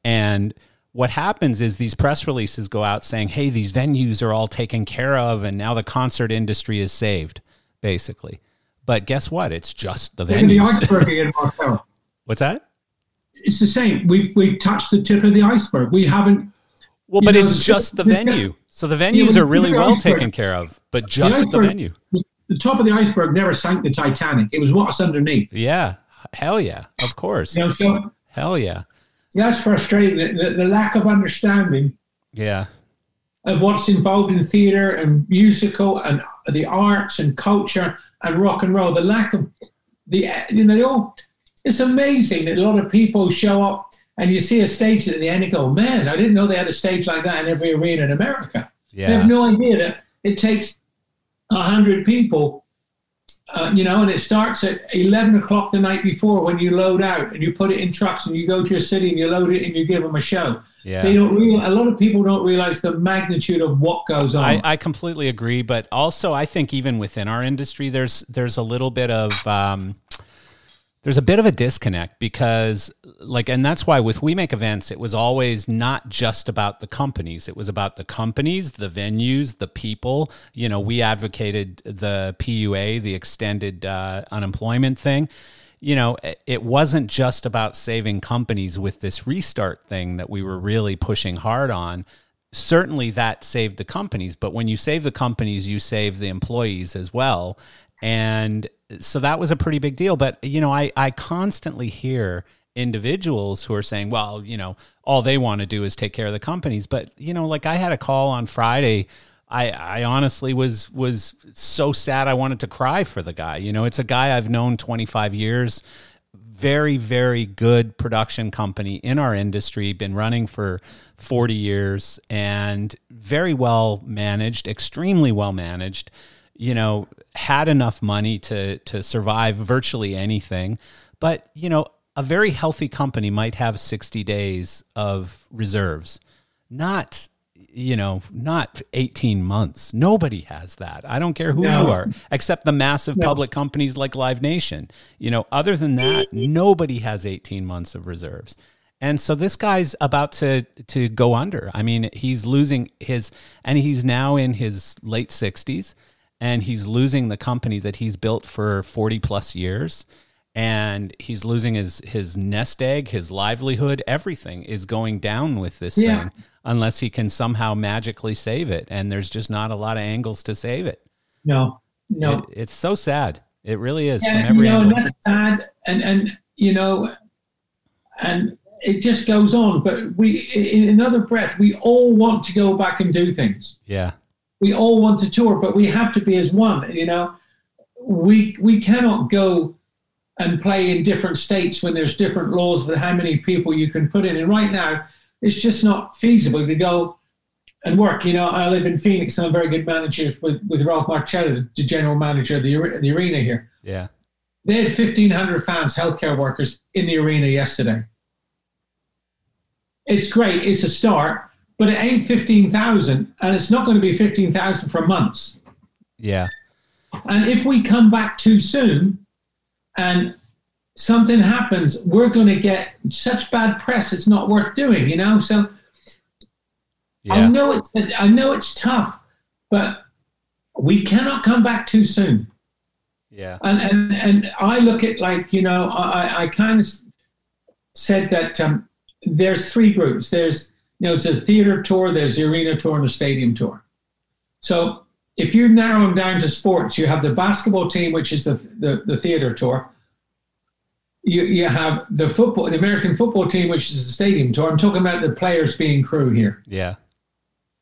and what happens is these press releases go out saying, "Hey, these venues are all taken care of, and now the concert industry is saved," basically. But guess what? It's just the venues. iceberg again, Marcel. What's that? It's the same. We've we've touched the tip of the iceberg. We haven't Well, but know, it's just the the- venue. So the venues are really well iceberg- taken care of, but just the, iceberg- venue. the top of the iceberg never sank the Titanic. It was what's underneath. Yeah. Hell yeah. Of course. You know, so Hell yeah. that's frustrating. The, the, the lack of understanding Yeah. of what's involved in theater and musical and the arts and culture and rock and roll. The lack of the you know. It's amazing that a lot of people show up and you see a stage at the end and go, man, I didn't know they had a stage like that in every arena in America. They have no idea that it takes a hundred people, uh, you know, and it starts at eleven o'clock the night before when you load out and you put it in trucks and you go to your city and you load it and you give them a show. Yeah. They don't real. A lot of people don't realize the magnitude of what goes on. I, I completely agree, but also I think even within our industry, there's there's a little bit of um, there's a bit of a disconnect because like and that's why with we make events it was always not just about the companies. It was about the companies the venues the people. You know we advocated the PUA the extended uh, unemployment thing. You know it wasn't just about saving companies with this restart thing that we were really pushing hard on. Certainly that saved the companies but when you save the companies you save the employees as well and so that was a pretty big deal. But, you know, I, I constantly hear individuals who are saying, well, you know, all they want to do is take care of the companies. But, you know, like I had a call on Friday. I, I honestly was was so sad I wanted to cry for the guy. You know, it's a guy I've known 25 years, very, very good production company in our industry, been running for 40 years and very well managed, extremely well managed you know, had enough money to to survive virtually anything. But, you know, a very healthy company might have 60 days of reserves. Not you know, not 18 months. Nobody has that. I don't care who no. you are, except the massive no. public companies like Live Nation. You know, other than that, nobody has 18 months of reserves. And so this guy's about to to go under. I mean, he's losing his and he's now in his late 60s and he's losing the company that he's built for 40 plus years and he's losing his his nest egg his livelihood everything is going down with this yeah. thing unless he can somehow magically save it and there's just not a lot of angles to save it. No no. It, it's so sad. It really is and, from every you know, angle. That's sad and and you know and it just goes on but we in another breath we all want to go back and do things. Yeah we all want to tour, but we have to be as one. You know, we we cannot go and play in different states when there's different laws for how many people you can put in. And right now, it's just not feasible to go and work. You know, I live in Phoenix. I'm very good managers with with Ralph Marchetta, the general manager of the the arena here. Yeah, they had 1,500 fans, healthcare workers, in the arena yesterday. It's great. It's a start but it ain't 15,000 and it's not going to be 15,000 for months. Yeah. And if we come back too soon and something happens, we're going to get such bad press it's not worth doing, you know? So yeah. I know it's I know it's tough, but we cannot come back too soon. Yeah. And and and I look at like, you know, I I kind of said that um, there's three groups. There's you know, it's a theater tour, there's the arena tour, and the stadium tour. So if you narrow them down to sports, you have the basketball team, which is the, the, the theater tour. You, you have the football, the American football team, which is the stadium tour. I'm talking about the players being crew here. Yeah.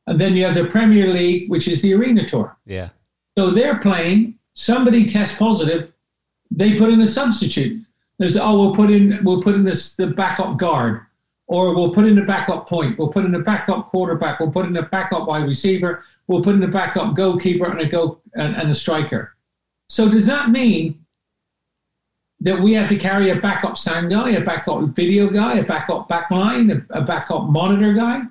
And then you have the Premier League, which is the arena tour. Yeah. So they're playing. Somebody tests positive, they put in a substitute. There's oh we'll put in we'll put in this the backup guard or we'll put in a backup point, we'll put in a backup quarterback, we'll put in a backup wide receiver, we'll put in a backup goalkeeper and a go and, and a striker. So does that mean that we have to carry a backup sound guy, a backup video guy, a backup backline, a, a backup monitor guy?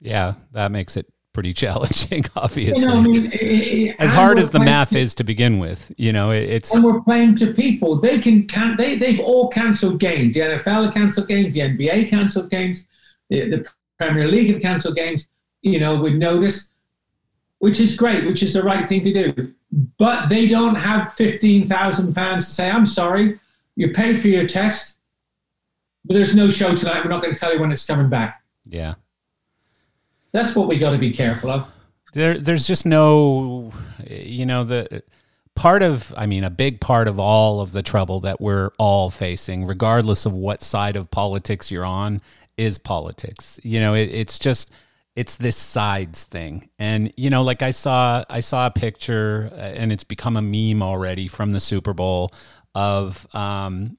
Yeah, that makes it pretty challenging, obviously. You know, I mean, it, as hard as the math to, is to begin with, you know, it, it's and we're playing to people. They can can they they've all cancelled games. The NFL cancelled games. The NBA cancelled games. The, the Premier League have cancelled games. You know, with notice, which is great, which is the right thing to do. But they don't have fifteen thousand fans to say, "I'm sorry, you paid for your test, but there's no show tonight. We're not going to tell you when it's coming back." Yeah. That's what we got to be careful of. There, there's just no, you know, the part of, I mean, a big part of all of the trouble that we're all facing, regardless of what side of politics you're on, is politics. You know, it, it's just, it's this sides thing and you know like i saw i saw a picture uh, and it's become a meme already from the super bowl of um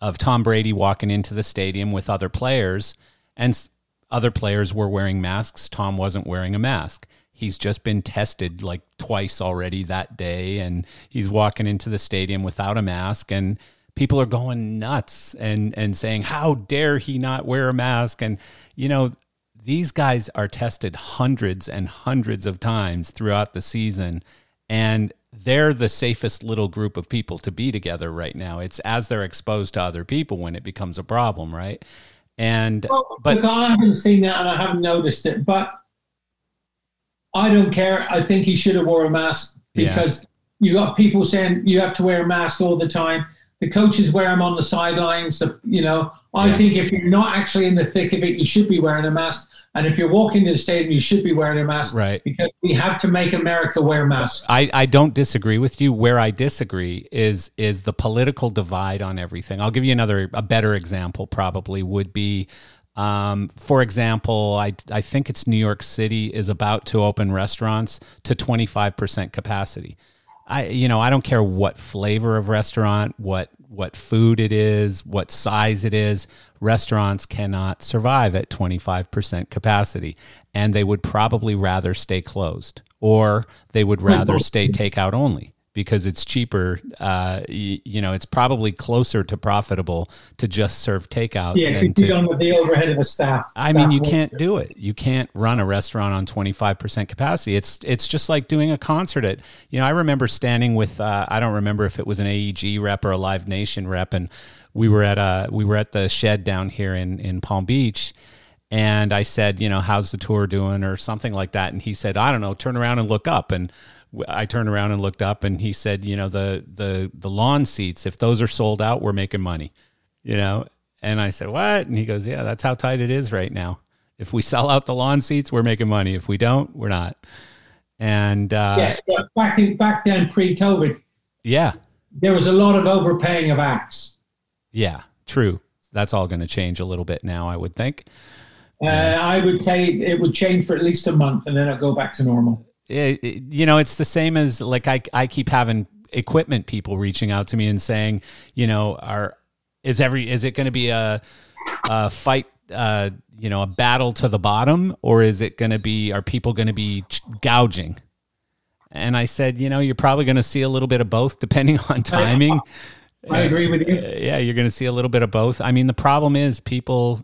of tom brady walking into the stadium with other players and other players were wearing masks. Tom wasn't wearing a mask. He's just been tested like twice already that day, and he's walking into the stadium without a mask. And people are going nuts and and saying, "How dare he not wear a mask?" And you know, these guys are tested hundreds and hundreds of times throughout the season, and they're the safest little group of people to be together right now. It's as they're exposed to other people when it becomes a problem, right? And well, but look, I haven't seen that and I haven't noticed it, but I don't care. I think he should have wore a mask because yeah. you got people saying you have to wear a mask all the time. The coaches wear them on the sidelines. The, you know, I yeah. think if you're not actually in the thick of it, you should be wearing a mask. And if you're walking to the stadium, you should be wearing a mask. Right. Because we have to make America wear masks. I, I don't disagree with you. Where I disagree is is the political divide on everything. I'll give you another a better example probably would be um, for example, I, I think it's New York City is about to open restaurants to 25% capacity. I you know I don't care what flavor of restaurant, what what food it is, what size it is. Restaurants cannot survive at 25% capacity, and they would probably rather stay closed, or they would rather stay takeout only because it's cheaper. Uh, you, you, know, it's probably closer to profitable to just serve takeout. Yeah, you to, on the overhead of a staff. I staff mean, you can't do it. You can't run a restaurant on twenty five percent capacity. It's it's just like doing a concert at. You know, I remember standing with. Uh, I don't remember if it was an AEG rep or a Live Nation rep, and we were at a we were at the shed down here in in Palm Beach. And I said, you know, how's the tour doing or something like that. And he said, I don't know, turn around and look up. And I turned around and looked up, and he said, "You know, the the the lawn seats. If those are sold out, we're making money." You know, and I said, "What?" And he goes, "Yeah, that's how tight it is right now. If we sell out the lawn seats, we're making money. If we don't, we're not." And uh, yes, back in, back then, pre-COVID, yeah, there was a lot of overpaying of acts. Yeah, true. That's all going to change a little bit now, I would think. Uh, I would say it would change for at least a month, and then it'll go back to normal it, it, you know, it's the same as like I, I keep having equipment people reaching out to me and saying, you know, are is every is it going to be a, a fight uh, you know, a battle to the bottom, or is it going to be, are people going to be gouging? And I said, you know, you're probably going to see a little bit of both depending on timing. I agree with you. Yeah, you're going to see a little bit of both. I mean, the problem is people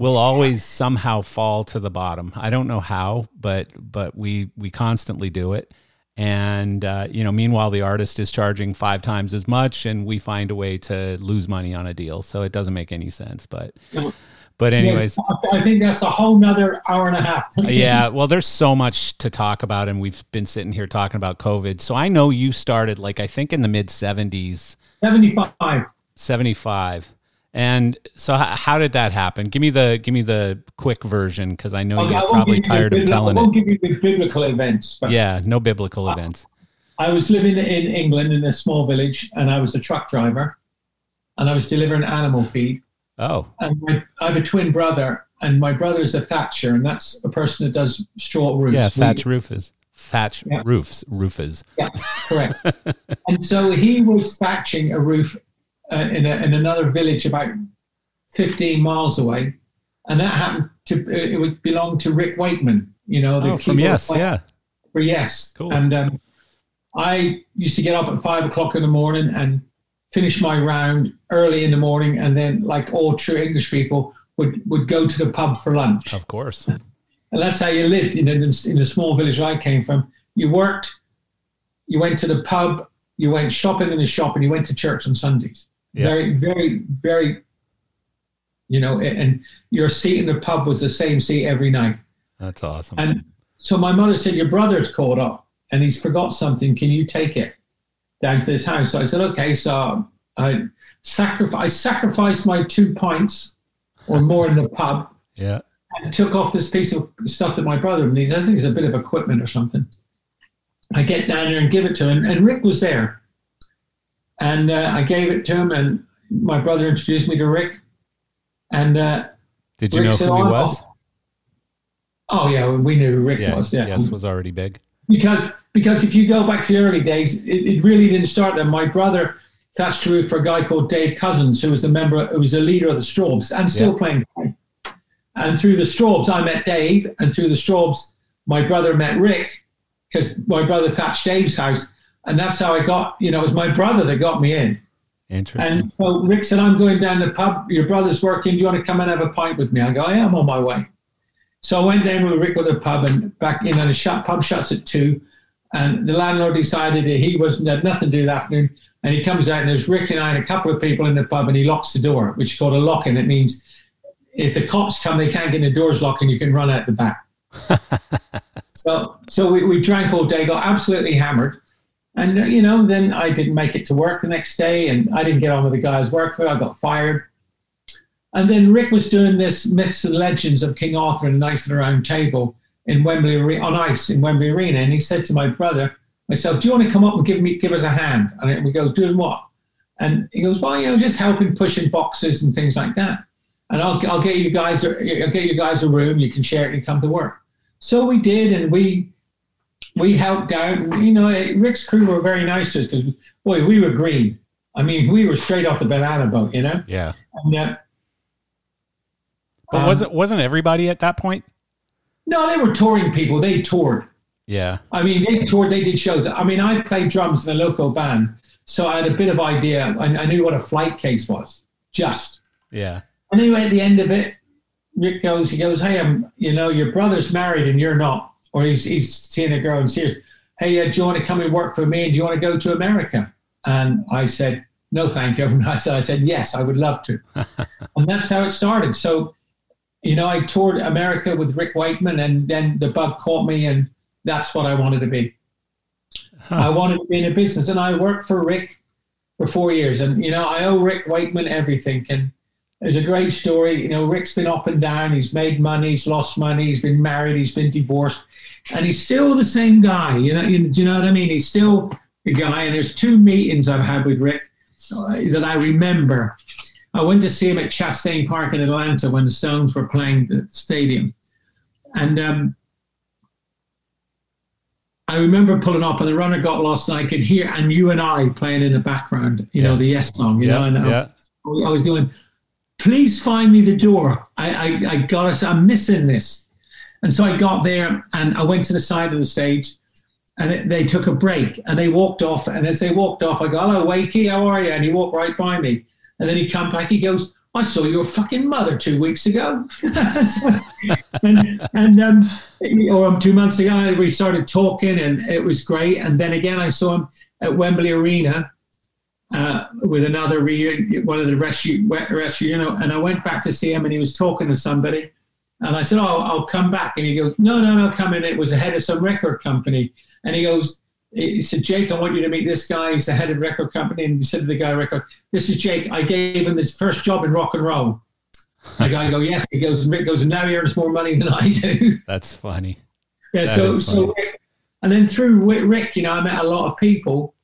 will always somehow fall to the bottom. I don't know how, but but we we constantly do it. And uh, you know, meanwhile, the artist is charging five times as much, and we find a way to lose money on a deal. So it doesn't make any sense. But but anyways, I think that's a whole nother hour and a half. yeah, well, there's so much to talk about, and we've been sitting here talking about COVID. So I know you started like I think in the mid '70s. Seventy-five. Seventy-five. And so, how did that happen? Give me the give me the quick version because I know you're probably tired of telling it. I won't give you the biblical events. yeah, no biblical I, events. I was living in England in a small village, and I was a truck driver, and I was delivering animal feed. Oh, and my, I have a twin brother, and my brother is a thatcher, and that's a person that does straw roofs. Yeah, thatch roof is thatch yeah. roofs roofers. Yeah, correct. and so he was thatching a roof uh, in, a, in another village about 15 miles away. And that happened to, it would belong to Rick Wakeman, you know, the oh, from Yes, yeah. For Yes. Cool. And um, I used to get up at five o'clock in the morning and finish my round early in the morning. And then, like all true English people, would, would go to the pub for lunch. Of course. And that's how you lived in, in, in the small village I came from. You worked, you went to the pub, you went shopping in the shop, and you went to church on Sundays. Yeah. Very, very, very, you know, and your seat in the pub was the same seat every night. That's awesome. And so my mother said, Your brother's caught up and he's forgot something. Can you take it down to this house? So I said, Okay. So I, sacrifice, I sacrificed my two pints or more in the pub. Yeah. And took off this piece of stuff that my brother needs. I think it's a bit of equipment or something. I get down there and give it to him. And Rick was there. And uh, I gave it to him, and my brother introduced me to Rick. And uh, did you Rick know said, who he oh, was? Oh yeah, we knew who Rick yeah, was. Yeah, yes, was already big. Because because if you go back to the early days, it, it really didn't start then. My brother thatched a roof for a guy called Dave Cousins, who was a member, who was a leader of the Strawbs, and still yeah. playing. And through the Strawbs, I met Dave, and through the Strawbs, my brother met Rick, because my brother thatched Dave's house and that's how I got. You know, it was my brother that got me in. Interesting. And so Rick said, "I'm going down the pub. Your brother's working. Do you want to come and have a pint with me?" I go, Yeah, "I am on my way." So I went down with Rick with the pub, and back, you know, the shut, pub shuts at two. And the landlord decided that he wasn't had nothing to do that afternoon. And he comes out and there's Rick and I and a couple of people in the pub and he locks the door, which is called a lock in. It means if the cops come, they can't get in the doors locked and you can run out the back. so so we, we drank all day, got absolutely hammered. And, uh, you know, then I didn't make it to work the next day and I didn't get on with the guys work. I got fired. And then Rick was doing this myths and legends of King Arthur and Knights of the Round Table in Wembley on ice in Wembley Arena. And he said to my brother, myself, do you want to come up and give me give us a hand? And we go, doing what? And he goes, well, you know, just helping pushing boxes and things like that. And I'll, I'll get you guys, I'll get you guys a room. You can share it and come to work. So we did, and we we helped out. You know, Rick's crew were very nice to us because, boy, we were green. I mean, we were straight off the banana boat, you know. Yeah. And, uh, but wasn't wasn't everybody at that point? No, they were touring people. They toured. Yeah. I mean, they toured. They did shows. I mean, I played drums in a local band, so I had a bit of idea. I, I knew what a flight case was. Just. Yeah. And anyway, at the end of it, Rick goes. He goes, "Hey, I'm. You know, your brother's married and you're not, or he's he's seeing a girl and serious. Hey, uh, do you want to come and work for me? And do you want to go to America?" And I said, "No, thank you." And I said, "I said yes, I would love to." and that's how it started. So you know, I toured America with Rick Wakeman, and then the bug caught me, and that's what I wanted to be. Huh. I wanted to be in a business, and I worked for Rick for four years, and you know, I owe Rick Wakeman everything. And there's a great story. You know, Rick's been up and down. He's made money. He's lost money. He's been married. He's been divorced, and he's still the same guy. You know, you, do you know what I mean? He's still the guy. And there's two meetings I've had with Rick uh, that I remember I went to see him at Chastain Park in Atlanta when the Stones were playing the stadium. And um, I remember pulling up and the runner got lost and I could hear and you and I playing in the background, you yeah. know, the yes song, you yeah, know, and yeah. I, I, was going, please find me the door. I, I, I got us, I'm missing this. And so I got there and I went to the side of the stage and it, they took a break and they walked off. And as they walked off, I go, hello, Wakey, how are you? And he walked right by me. And then he come back, he goes, I saw your fucking mother two weeks ago. and, and um, or um, two months ago, we started talking and it was great. And then again, I saw him at Wembley Arena uh, with another re- one of the rescue, rescue, you know, and I went back to see him and he was talking to somebody. And I said, Oh, I'll come back. And he goes, No, no, no, come in. It was the head of some record company. And he goes, he said, Jake, I want you to meet this guy. He's the head of the record company. And he said to the guy, record, this is Jake. I gave him his first job in rock and roll. The guy go, yes. He goes, Rick goes, and now he earns more money than I do. That's funny. Yeah. That so, so, and then through Rick, you know, I met a lot of people.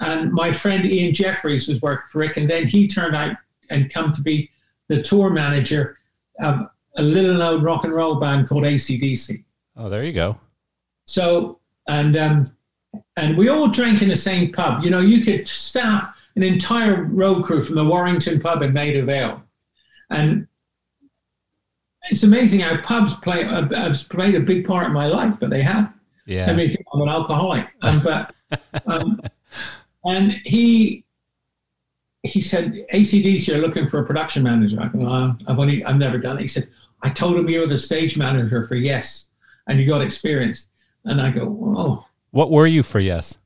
And my friend Ian Jeffries was working for Rick. And then he turned out and come to be the tour manager of a little known rock and roll band called ACDC. Oh, there you go. So, and um, and we all drank in the same pub. You know, you could staff an entire road crew from the Warrington pub in Maida Vale. And it's amazing how pubs play uh, have played a big part in my life, but they have. Yeah. I mean, I'm an alcoholic. Um, but um, and he he said, ACDC are looking for a production manager. I go, oh, I've only I've never done it. He said, I told him you were the stage manager for Yes, and you got experience. And I go, oh, what were you for Yes?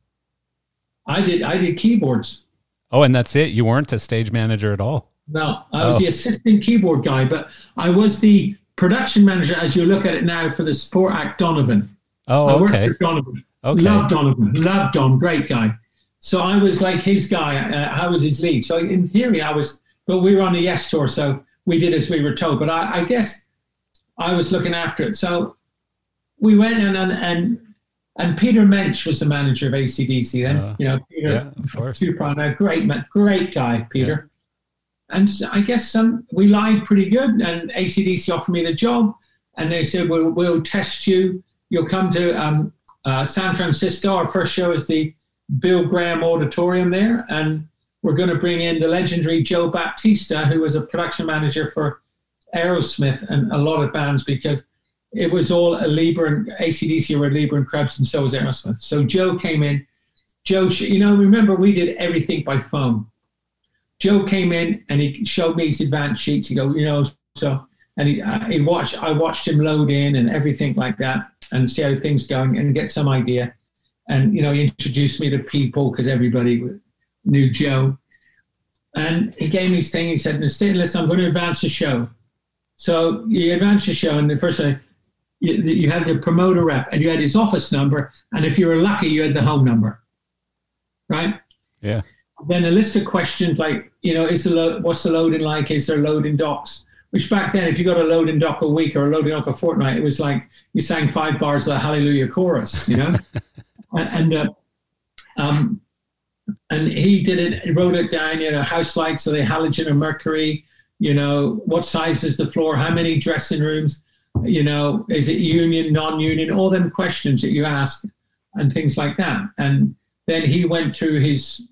I did. I did keyboards. Oh, and that's it. You weren't a stage manager at all. No, I was oh. the assistant keyboard guy, but I was the production manager, as you look at it now, for the support act Donovan. Oh, I worked okay. Donovan. Okay. Love Donovan. Love Don. Great guy. So I was like his guy. Uh, I was his lead. So in theory, I was. But we were on a Yes tour, so we did as we were told. But I, I guess I was looking after it. So we went and and, and and Peter Mensch was the manager of ACDC then. Uh, you know, Peter, yeah, of course. Peter great man, great guy, Peter. Yeah. And I guess some we lied pretty good, and ACDC offered me the job, and they said, "We'll, we'll test you. You'll come to um, uh, San Francisco. Our first show is the Bill Graham Auditorium there, and we're going to bring in the legendary Joe Baptista, who was a production manager for Aerosmith and a lot of bands, because it was all a Leber and ACDC were Leber and Krebs, and so was Aerosmith. So Joe came in. Joe, you know, remember we did everything by phone. Joe came in and he showed me his advance sheets. He go, you know, so and he, uh, he watched. I watched him load in and everything like that, and see how things going and get some idea. And you know he introduced me to people because everybody knew Joe. And he gave me his thing. He said, "Listen, I'm going to advance the show." So you advance the show, and the first thing you, you had the promoter rep, and you had his office number, and if you were lucky, you had the home number, right? Yeah. Then a list of questions like, you know, is the lo- what's the loading like? Is there loading docks? Which back then, if you got a loading dock a week or a loading dock a fortnight, it was like you sang five bars of the Hallelujah chorus, you know. and uh, um, and he did it. Wrote it down. You know, house lights are they halogen or mercury? You know, what size is the floor? How many dressing rooms? You know, is it union, non-union? All them questions that you ask and things like that. And then he went through his.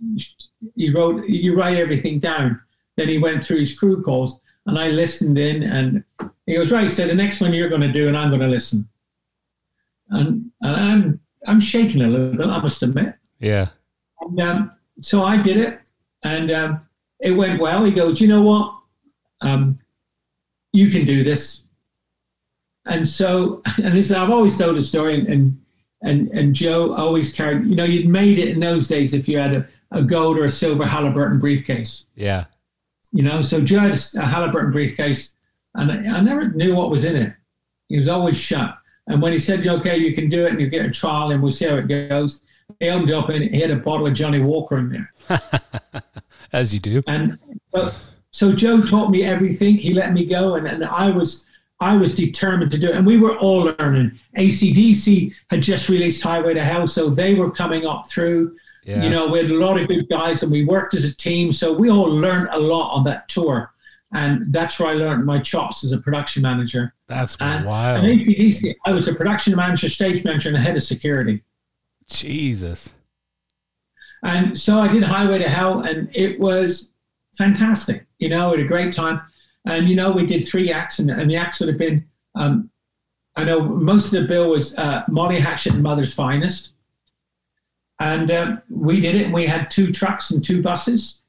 He wrote. You write everything down. Then he went through his crew calls, and I listened in. And he goes, "Right." Said, "The next one you're going to do, and I'm going to listen." And and I'm I'm shaking a little bit. I must admit. Yeah. And, um, so I did it, and um, it went well. He goes, you know what? Um, you can do this. And so, and this, I've always told a story, and and and Joe always carried. You know, you'd made it in those days if you had a, a gold or a silver Halliburton briefcase. Yeah. You know, so Joe had a Halliburton briefcase, and I, I never knew what was in it. He was always shut. And when he said, "Okay, you can do it, and you get a trial, and we'll see how it goes," he opened up and he had a bottle of Johnnie Walker in there. As you do. And so, so Joe taught me everything. He let me go, and, and I was I was determined to do it. And we were all learning. ACDC had just released Highway to Hell, so they were coming up through. Yeah. You know, we had a lot of good guys, and we worked as a team. So we all learned a lot on that tour, and that's where I learned my chops as a production manager. That's and, wild. And ACDC, I was a production manager, stage manager, and a head of security. Jesus. And so I did Highway to Hell, and it was fantastic. You know, we had a great time. And, you know, we did three acts, and, and the acts would have been um, I know most of the bill was uh, Molly Hatchet and Mother's Finest. And uh, we did it, and we had two trucks and two buses.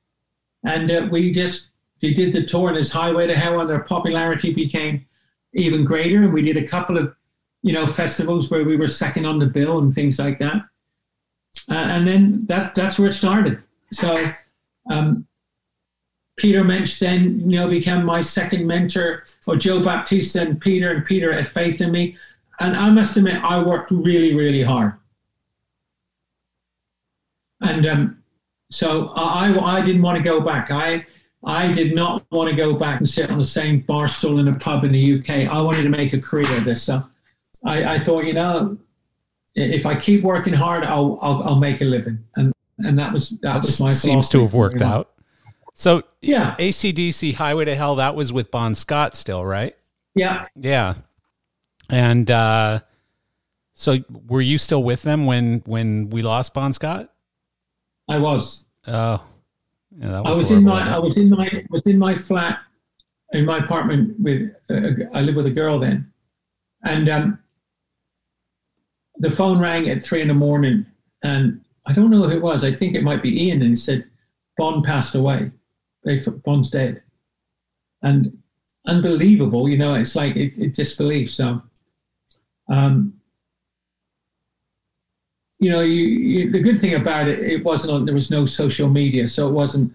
And uh, we just we did the tour, and as Highway to Hell, and their popularity became even greater. And we did a couple of, you know, festivals where we were second on the bill and things like that. Uh, and then that that's where it started. So um, Peter Mensch then you know became my second mentor, or Joe Baptista and Peter, and Peter had faith in me. And I must admit, I worked really, really hard. And um, so I, I didn't want to go back. I I did not want to go back and sit on the same bar stool in a pub in the UK. I wanted to make a career of this. So I, I thought, you know, if I keep working hard, I'll I'll, I'll make a living, and and that was that, that was my seems to have worked out. So yeah, ACDC Highway to Hell that was with Bon Scott still, right? Yeah, yeah, and uh, so were you still with them when when we lost Bon Scott? I was. Oh, yeah, was I was in my I was in my was in my flat in my apartment with uh, I live with a girl then, and um, the phone rang at three in the morning, and I don't know who it was. I think it might be Ian, and he said, Bon passed away. They Bon's dead," and unbelievable. You know, it's like it, it disbelief. So, um, you know, you, you, the good thing about it, it wasn't on. There was no social media, so it wasn't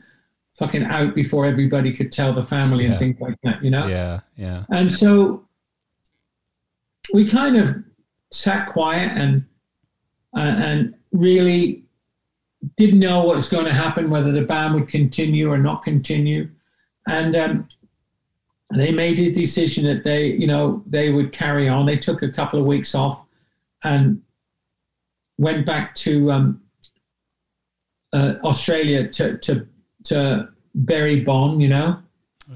fucking out before everybody could tell the family Yeah. and things like that. You know. Yeah, yeah, And so we kind of sat quiet and uh, and really didn't know what was going to happen, whether the band would continue or not continue. And um, they made a decision that they, you know, they would carry on. They took a couple of weeks off and went back to um, uh, Australia to to to bury Bon, you know.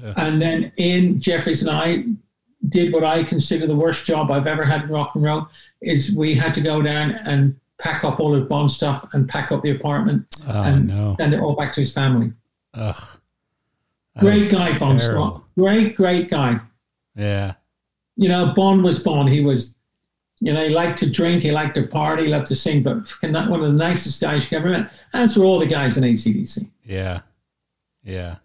Yeah. And then Ian Jeffries and I did what I consider the worst job I've ever had in rock and roll. Is we had to go down and pack up all of Bon's stuff and pack up the apartment Oh and no. send it all back to his family. Ugh. That Great guy, Bon. Great, great guy. Yeah. You know, Bon was Bon. He was, you know, he liked to drink, he liked to party, he loved to sing, but not one of the nicest guys you ever met. As were all the guys in ACDC. Yeah. Yeah.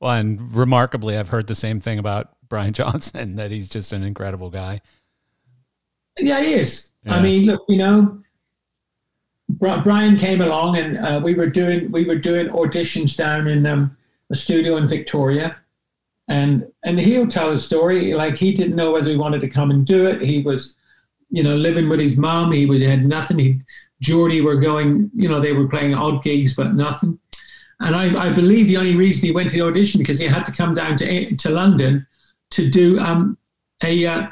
Well, and remarkably, I've heard the same thing about Brian Johnson that he's just an incredible guy. Yeah, he is. Yeah. I mean, look, you know, Brian came along, and uh, we were doing we were doing auditions down in um, a studio in Victoria, and and he'll tell a story like he didn't know whether he wanted to come and do it. He was, you know, living with his mom. He was had nothing. He Geordie were going, you know, they were playing odd gigs, but nothing. And I, I believe the only reason he went to the audition because he had to come down to to London to do um, a, uh,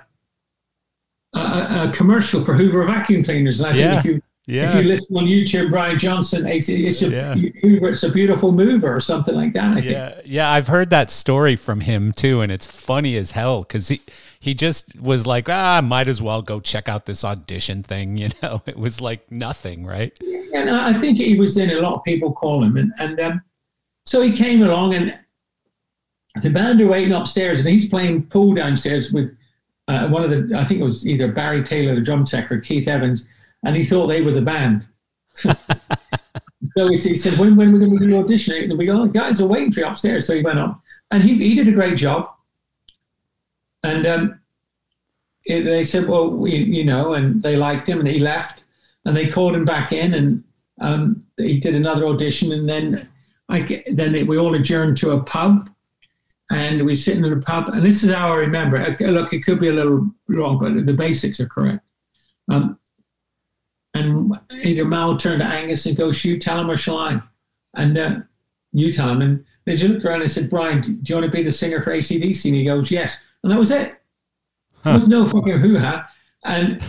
a, a commercial for Hoover vacuum cleaners. And I yeah. think if you yeah. if you listen on YouTube, Brian Johnson, it's, it's a Yeah. It's a beautiful mover or something like that. I think. Yeah, yeah, I've heard that story from him too, and it's funny as hell because he he just was like, ah, might as well go check out this audition thing. You know, it was like nothing, right? Yeah, And I I think he was in. A lot of people call him, and and um, so he came along, and the band are waiting upstairs, and he's playing pool downstairs with uh, one of the. I think it was either Barry Taylor, the drum tech, or Keith Evans, and he thought they were the band. so he, he said, "When when are going to do the audition?" And we go, oh, "Guys are waiting for you upstairs." So he went up, and he he did a great job. And um, it, they said, "Well, we, you know," and they liked him, and he left, and they called him back in, and um, he did another audition, and then I then it, we all adjourned to a pub, and we are sitting in a pub, and this is how I remember. it. Look, it could be a little wrong, but the basics are correct. Um, and either Mal turned to Angus and goes, "You tell him or shall I?" And uh, you tell him, and they just looked around and said, "Brian, do you want to be the singer for ACDC?" And he goes, "Yes," and that was it. There was no fucking hoo ha. And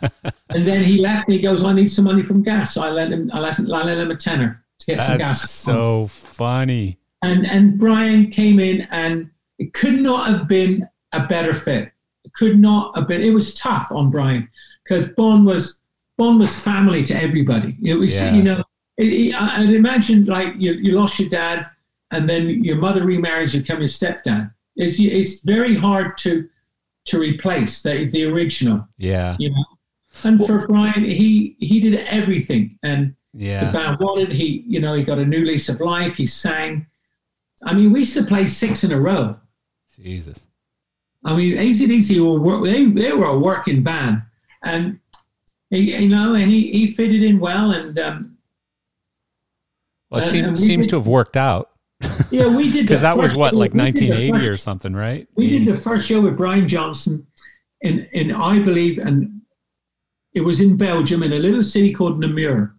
and then he left and he goes, I need some money from gas. So I lent him I lent, I lent him a tenner to get some That's gas. so funny. and and Brian came in and it could not have been a better fit. It could not have been it was tough on Brian because Bon was Bon was family to everybody. It was Yeah. you know it, it, I- I'd imagine like you, you lost your dad and then your mother remarries and become your stepdad. It's it's very hard to to replace the the original Yeah, you know. And for Brian, he he did everything, and the yeah, band wanted. He you know he got a new lease of life. He sang. I mean, we used to play six in a row. Jesus. I mean, ACDC were they they were a working band, and he, you know, and he he fitted in well, and um, Well, it And- seems, and seems did- to have worked out yeah, we did because that was what like we did the 1980 or something, right? We did the first show with Brian Johnson in, in I believe, and it was in Belgium in a little city called Namur.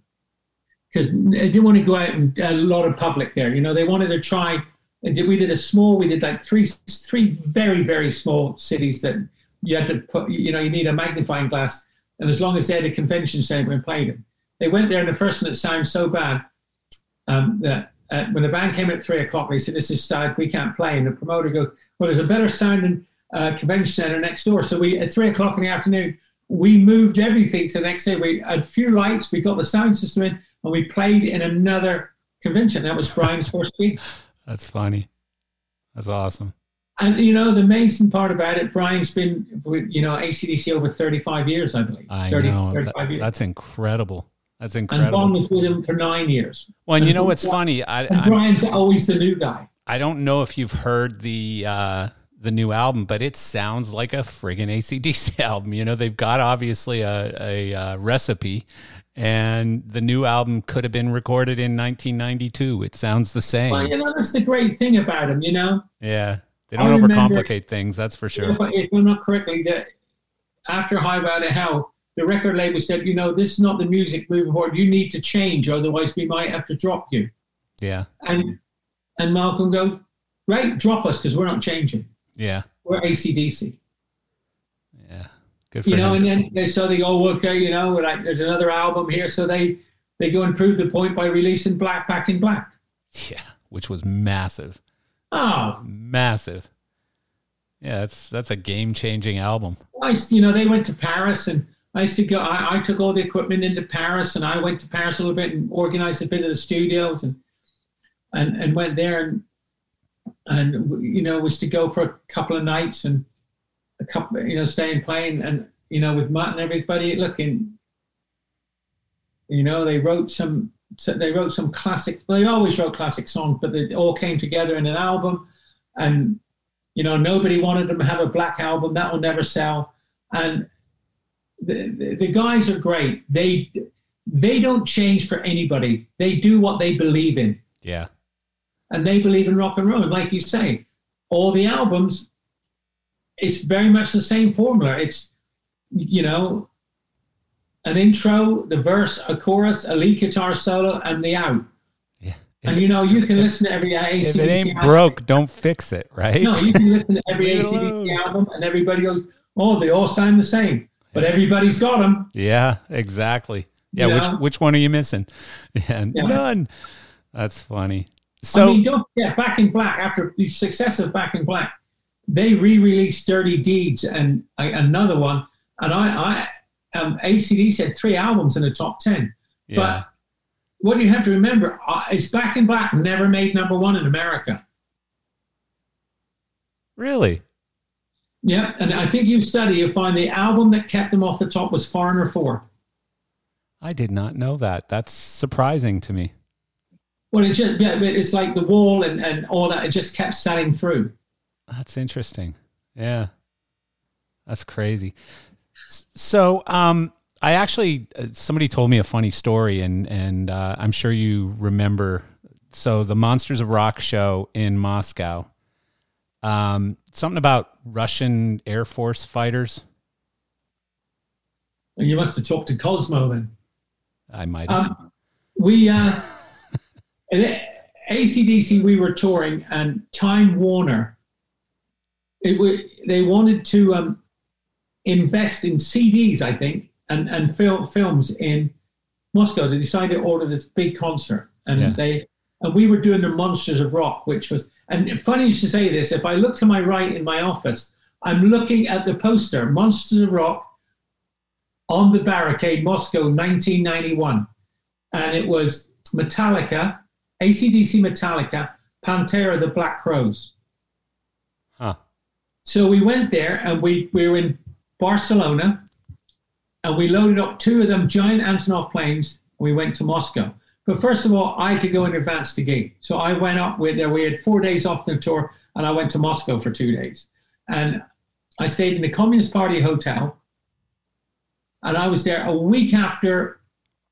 Because they didn't want to go out and a lot of public there. You know, they wanted to try. and did- We did a small. We did like three, three very, very small cities that you had to put. You know, you need a magnifying glass, and as long as they had a convention center and played them, they went there. And the first one that sounded so bad um, that uh, when the band came at three o'clock, they said, "This is sad. We can't play." And the promoter goes, "Well, there's a better sounding uh, convention center next door." So we at three o'clock in the afternoon, we moved everything to the next day. We had a few lights, we got the sound system in, and we played in another convention. That was Brian's first gig. That's funny. That's awesome. And you know, the amazing part about it, Brian's been with you know ACDC over 35 years, I believe. I 30, know. 35 That- years. that's incredible. That's and incredible. Bon was with him for nine years. well, and you know what's funny? I, And I'm, Brian's always the new guy. I don't know if you've heard the uh, the new album, but it sounds like a friggin' ACDC album. You know, they've got obviously a, a, uh recipe, and the new album could have been recorded in 1992. It sounds the same. Well, you know, that's the great thing about him, you know. yeah, they don't remember- overcomplicate things. That's for sure. If, I'm not correctly, that after Highway to Hell, the record label said, you know, this is not the music moving forward. You need to change, otherwise we might have to drop you. Yeah, And and Malcolm goes, right, drop us because we're not changing. yeah, We're ACDC. yeah. Good for You know, him. and then they so they go, okay, you know, like there's another album here, so they they go and prove the point by releasing Black Back in Black. yeah, which was massive, Oh, massive. Yeah, that's that's a game changing album. I, you know, they went to Paris and I used to go, I, I took all the equipment into Paris and I went to Paris a little bit and organized a bit of the studios and, and, and went there and, and, you know, was to go for a couple of nights and a couple, you know, stay and play and, and you know, with Mutt and everybody looking, you know, they wrote some, so they wrote some classic, they always wrote classic songs, but they all came together in an album and, you know, nobody wanted them to have a black album that will never sell. And the, the, the guys are great. They they don't change for anybody. They do what they believe in. Yeah. And they believe in rock and roll. And like you say, all the albums, it's very much the same formula. It's, you know, an intro, the verse, a chorus, a lead guitar solo, and the out. Yeah. and you know, you can listen to every ACDC If it ain't album. broke, don't fix it, right? No, you can listen to every ACDC album, and everybody goes, "Oh, they all sound the same," but everybody's got them. Yeah, exactly. Yeah, You which know? which one are you missing? Yeah, Yeah. none. That's funny. So I mean, don't forget, Back in Black. After the success of Back in Black, they re-released Dirty Deeds and uh, another one, and I, I, um, ACDC had three albums in the top ten. yeah, But what you have to remember uh, is Back in Black never made number one in America. really? Yeah, and I think you study, you'll find the album that kept them off the top was Foreigner Four. I did not know that. That's surprising to me. Well, it just yeah, it's like the wall and, and all that. It just kept selling through. That's interesting. Yeah. That's crazy. So, um, I actually uh, somebody told me a funny story, and and uh, I'm sure you remember. So the Monsters of Rock show in Moscow. Um, something about Russian Air Force fighters. And you must have talked to Cosmo then. I might have. Um, we uh, at ACDC we were touring, and Time Warner. It they wanted to um, invest in CDs, I think, and and film films in Moscow. They decided to order this big concert, and Yeah. they and we were doing the Monsters of Rock, which was and funny you should say this. If I look to my right in my office, I'm looking at the poster Monsters of Rock on the barricade, Moscow, 1991. And it was Metallica, ACDC Metallica, Pantera, the Black Crowes. Huh. So we went there and we, we were in Barcelona and we loaded up two of them giant Antonov planes and we went to Moscow. But first of all, I had to go in advance to gig. So I went up with there. We had four days off the tour and I went to Moscow for two days. And I stayed in the Communist Party Hotel and I was there a week after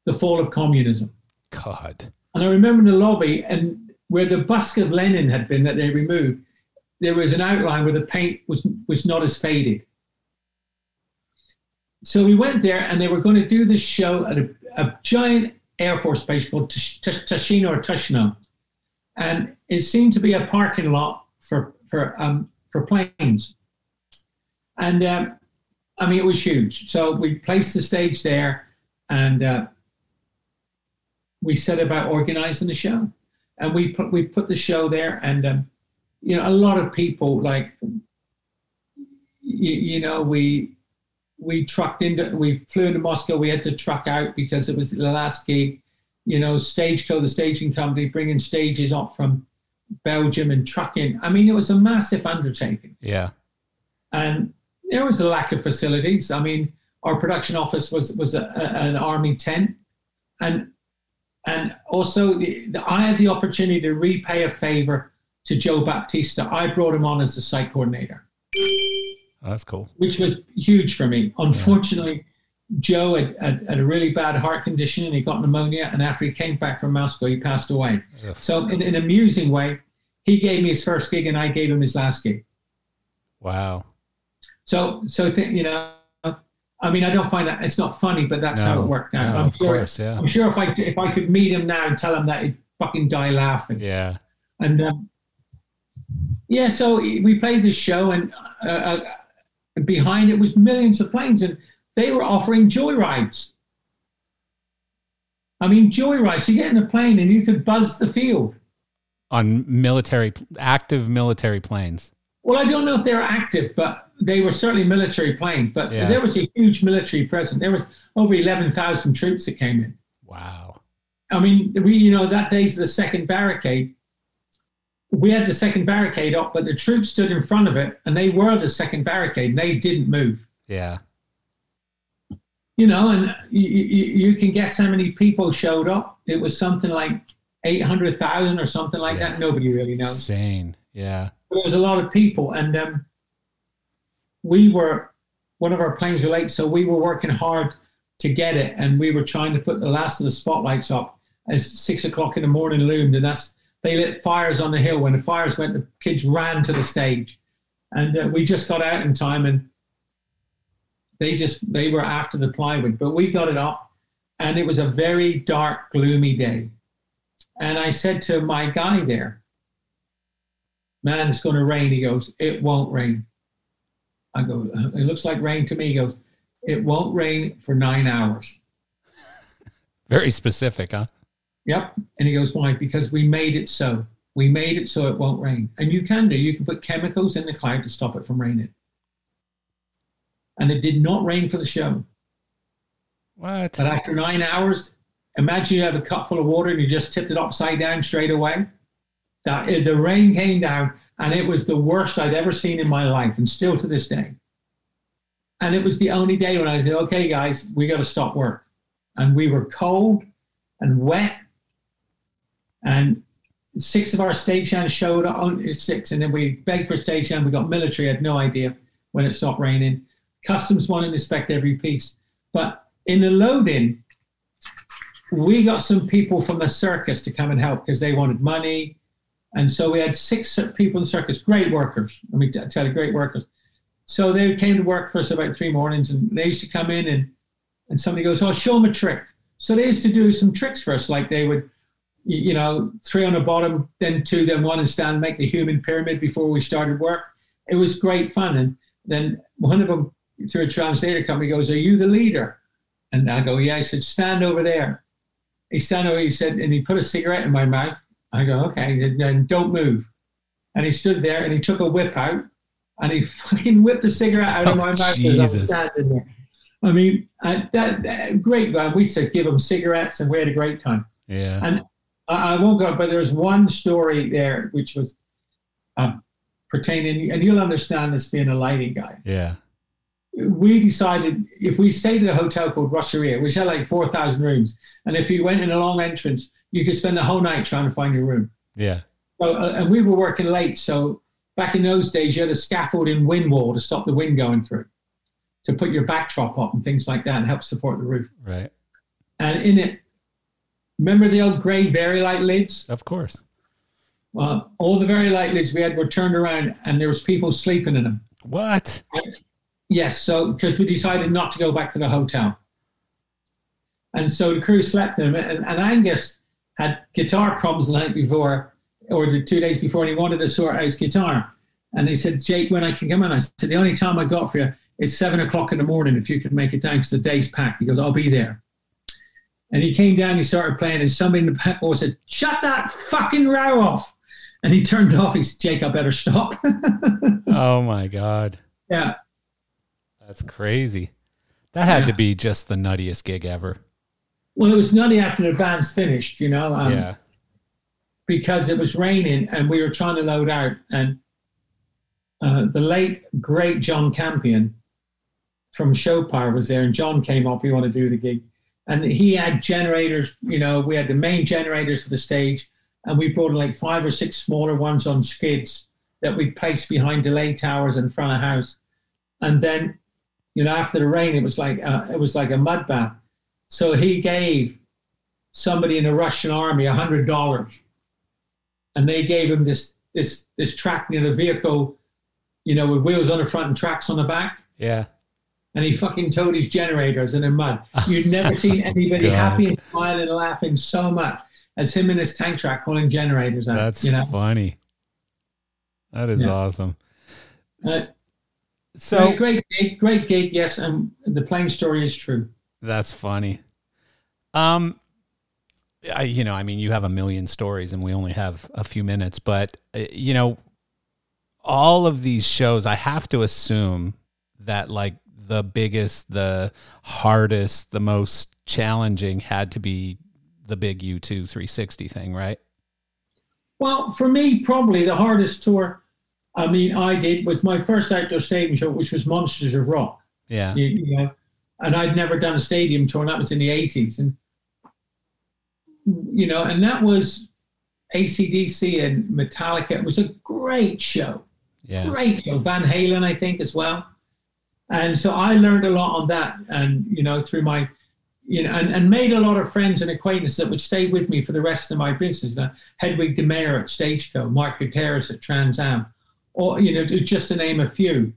the fall of communism. God. And I remember in the lobby and where the bust of Lenin had been that they removed, there was an outline where the paint was was not as faded. So we went there and they were going to do this show at a, a giant Air Force base called Tush- or Tushino. And it seemed to be a parking lot for, for, um, for planes. And um, I mean, it was huge. So we placed the stage there and uh, we set about organizing the show. And we put, we put the show there and, um, you know, a lot of people like, you, you know, we, we trucked into, we flew into Moscow. We had to truck out because it was the last gig. You know, Stageco, the staging company, bringing stages up from Belgium and trucking. I mean, it was a massive undertaking, Yeah. and there was a lack of facilities. I mean, our production office was was a, a- an army tent, and and also the, the, I had the opportunity to repay a favor to Joe Baptista. I brought him on as the site coordinator that's cool. which was huge for me. Unfortunately, Joe had, had, had a really bad heart condition and he got pneumonia. And after he came back from Moscow, he passed away. Ugh. So, in, in an amusing way, he gave me his first gig and I gave him his last gig. Wow. So, so th- you know, I mean, I don't find that it's not funny, but that's how it worked out. no, I'm of sure. course, yeah. I'm sure if I if I could meet him now and tell him that, he'd fucking die laughing. Yeah. And um, yeah, so we played this show, and uh, uh, behind it was millions of planes, and they were offering joyrides. I mean, joyrides. You get in a plane and you could buzz the field. On military, active military planes. Well, I don't know if they're active, but they were certainly military planes. But Yeah. there was a huge military presence. There was over eleven thousand troops that came in. Wow. I mean, we, you know, that day's the second barricade. We had the second barricade up, but the troops stood in front of it, and they were the second barricade. And they didn't move. Yeah. You know, and you, you, you can guess how many people showed up. It was something like eight hundred thousand or something like Yeah. that. Nobody really knows. Insane. Yeah. But there was a lot of people, and um, we were one of our planes were late, so we were working hard to get it, and we were trying to put the last of the spotlights up as six o'clock in the morning loomed, and that's they lit fires on the hill. When the fires went, the kids ran to the stage, and uh, we just got out in time, and they just they were after the plywood, but we got it up, and it was a very dark, gloomy day. And I said to my guy there, "Man, it's going to rain." He goes, "It won't rain." I go, "It looks like rain to me." He goes, "It won't rain for nine hours." Very specific, huh? Yep. And he goes, Why? Because we made it so. We made it so it won't rain. And you can do, you can put chemicals in the cloud to stop it from raining. And it did not rain for the show. What? But after nine hours, imagine you have a cup full of water and you just tipped it upside down straight away. That eh, the rain came down and it was the worst I'd ever seen in my life, and still to this day. And it was the only day when I said, okay, guys, we got to stop work. And we were cold and wet and six of our stagehands showed up on six, and then we begged for stagehand. We got military, had no idea when it stopped raining. Customs wanted to inspect every piece. But in the load-in, we got some people from the circus to come and help because they wanted money. And so we had six people in the circus, great workers. Let me tell you, great workers. So they came to work for us about three mornings, and they used to come in and and somebody goes, "Oh, show them a trick." So they used to do some tricks for us, like they would you know, three on the bottom, then two, then one, and stand, make the human pyramid before we started work. It was great fun. And then one of them, through a translator company, goes, Are you the leader? And I go, Yeah. I said, Stand over there. He stand over, he said, and he put a cigarette in my mouth. I go, Okay. He said, Then don't move. And he stood there and he took a whip out and he fucking whipped the cigarette out of my oh, mouth. Jesus. I mean, uh, that, that, great. guy. we used to give them cigarettes and we had a great time. Yeah. And I won't go, but there's one story there which was um, pertaining, and you'll understand this being a lighting guy. Yeah. We decided if we stayed at a hotel called Rosseria, which had like 4,000 rooms, and if you went in a long entrance, you could spend the whole night trying to find your room. Yeah. So, uh, and we were working late. So back in those days, you had a scaffolding wind wall to stop the wind going through, to put your backdrop up and things like that and help support the roof. Right. And in it, Remember the old grey Vari-Lite lids? Of course. Well, all the Vari-Lite lids we had were turned around, and there was people sleeping in them. What? And, yes, so because we decided not to go back to the hotel, and so the crew slept in them. And, and Angus had guitar problems the night before, or the two days before, and he wanted to sort out his guitar. And he said, "Jake, when I can come in?" I said, "The only time I got for you is seven o'clock in the morning. If you can make it down, because the day's packed." He goes, "I'll be there." And he came down, he started playing, and somebody in the back hall said, Shut that fucking row off. And he turned off. He said, Jake, I better stop. oh my God. Yeah. That's crazy. That had yeah. to be just the nuttiest gig ever. Well, it was nutty after the band's finished, you know? Um, yeah. Because it was raining and we were trying to load out. And uh, the late, great John Campion from Showpower was there. And John came up, he wanted to do the gig and he had generators. You know, we had the main generators for the stage, and we brought like five or six smaller ones on skids that we placed behind delay towers in front of house. And then, you know, after the rain, it was like uh, it was like a mud bath. So he gave somebody in the Russian army a hundred dollars, and they gave him this this this track near the vehicle, you know, with wheels on the front and tracks on the back. Yeah and he fucking towed his generators in the mud. You'd never seen anybody happy and smiling and laughing so much as him in his tank track pulling generators out. That's you know? funny. That is yeah. awesome. Uh, so great, great gig, great gig. Yes, and the plane story is true. That's funny. Um, I, you know, I mean, you have a million stories, and we only have a few minutes, but uh, you know, all of these shows, I have to assume that like the biggest, the hardest, the most challenging had to be the big U2 360 thing, right? Well, for me, probably the hardest tour I mean, I did was my first outdoor stadium show, which was Monsters of Rock. Yeah. You, you know, and I'd never done a stadium tour, and that was in the 80s. And, you know, and that was ACDC and Metallica. It was a great show. Yeah. Great show. Van Halen, I think, as well. And so I learned a lot on that. And, you know, through my you know, and, and made a lot of friends and acquaintances that would stay with me for the rest of my business. Now, Hedwig de Meyer at Stageco, Mark Gutierrez at Trans Am, or you know, just to name a few.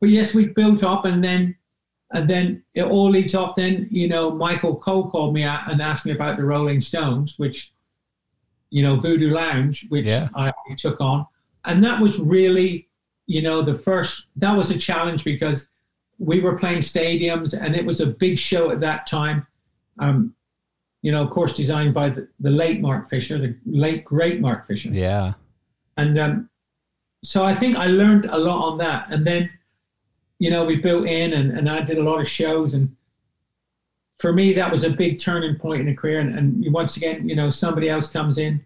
But yes, we built up, and then and then it all leads off. Then you know, Michael Cohl called me out and asked me about the Rolling Stones, which you know, Voodoo Lounge, which Yeah. I took on, and that was really, you know, the first. That was a challenge because we were playing stadiums, and it was a big show at that time. Um, you know, of course, designed by the, the late Mark Fisher, the late great Mark Fisher. Yeah. And um, so I think I learned a lot on that. And then, you know, we built in and, and I did a lot of shows. And for me, that was a big turning point in a career. And, and once again, you know, somebody else comes in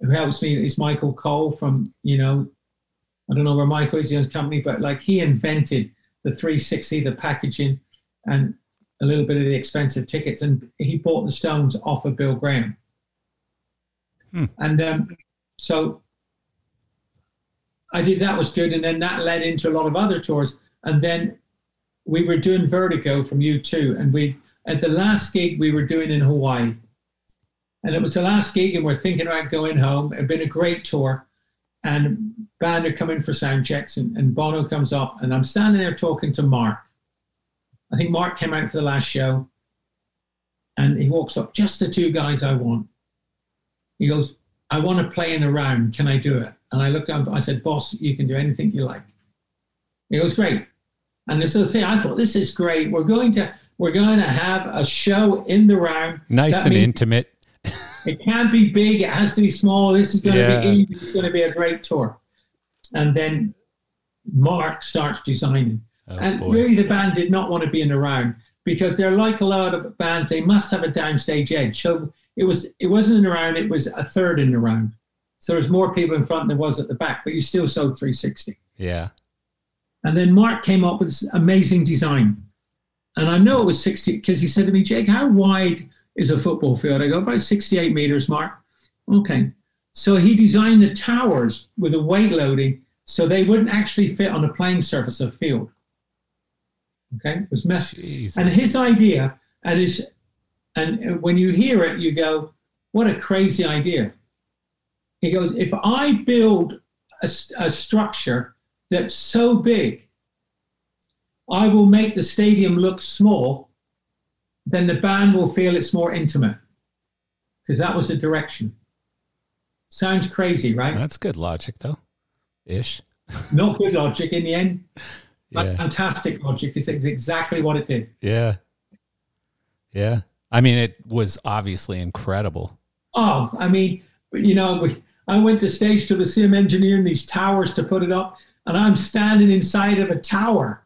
who helps me is Michael Cohl from, you know, I don't know where Michael is, he owns a company, but like he invented the 360, the packaging, and a little bit of the expensive tickets. And he bought the Stones off of Bill Graham. Hmm. And um, so I did that was good, and then that led into a lot of other tours. And then we were doing Vertigo from U2, and we at the last gig we were doing in Hawaii, and it was the last gig, and we're thinking about going home. It'd been a great tour, and band are coming for sound checks, and, and Bono comes up, and I'm standing there talking to Mark. I think Mark came out for the last show, and he walks up, just the two guys I want. He goes, I want to play in a round. Can I do it? And I looked up, I said, Boss, you can do anything you like. He goes, Great. And this is the thing, I thought, this is great. We're going to we're going to have a show in the round. Nice That and means intimate. It can't be big, it has to be small. This is going Yeah. to be easy. It's going to be a great tour. And then Mark starts designing. Oh, and boy. really, the band did not want to be in the round because they're like a lot of bands. They must have a downstage edge. So it was it wasn't in the round. It was a third in the round. So there's more people in front than there was at the back, but you still sold 360. Yeah. And then Mark came up with this amazing design. And I know it was 60 because he said to me, Jake, how wide is a football field? I go, about 68 meters, Mark. Okay. So he designed the towers with a weight loading so they wouldn't actually fit on a playing surface of field. Okay. It was messy. Jesus. And his idea, and his, and when you hear it, you go, "What a crazy idea!" He goes, "If I build a, a structure that's so big, I will make the stadium look small. Then the band will feel it's more intimate, because that was the direction." Sounds crazy, right? That's good logic, though. Ish. Not good logic in the end. but Yeah. Fantastic logic. It's exactly what it did. Yeah. Yeah. I mean, it was obviously incredible. Oh, I mean, you know, we, I went to stage to the sim engineering these towers to put it up, and I'm standing inside of a tower.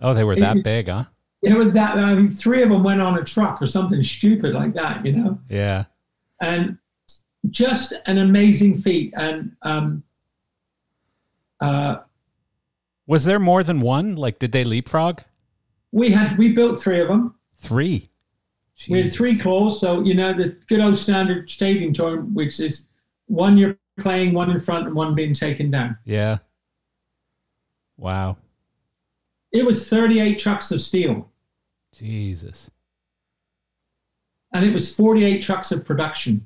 Oh, they were It- that big, huh? There were that. I mean, three of them went on a truck or something stupid like that, you know, Yeah. and just an amazing feat. And um, uh, Was there more than one? Like, did they leapfrog? we had we built three of them. Three. We had three Jesus. claws, so you know the good old standard stadium tour, which is one you're playing, one in front, and one being taken down. Yeah. Wow. It was 38 trucks of steel. Jesus. and it was 48 trucks of production.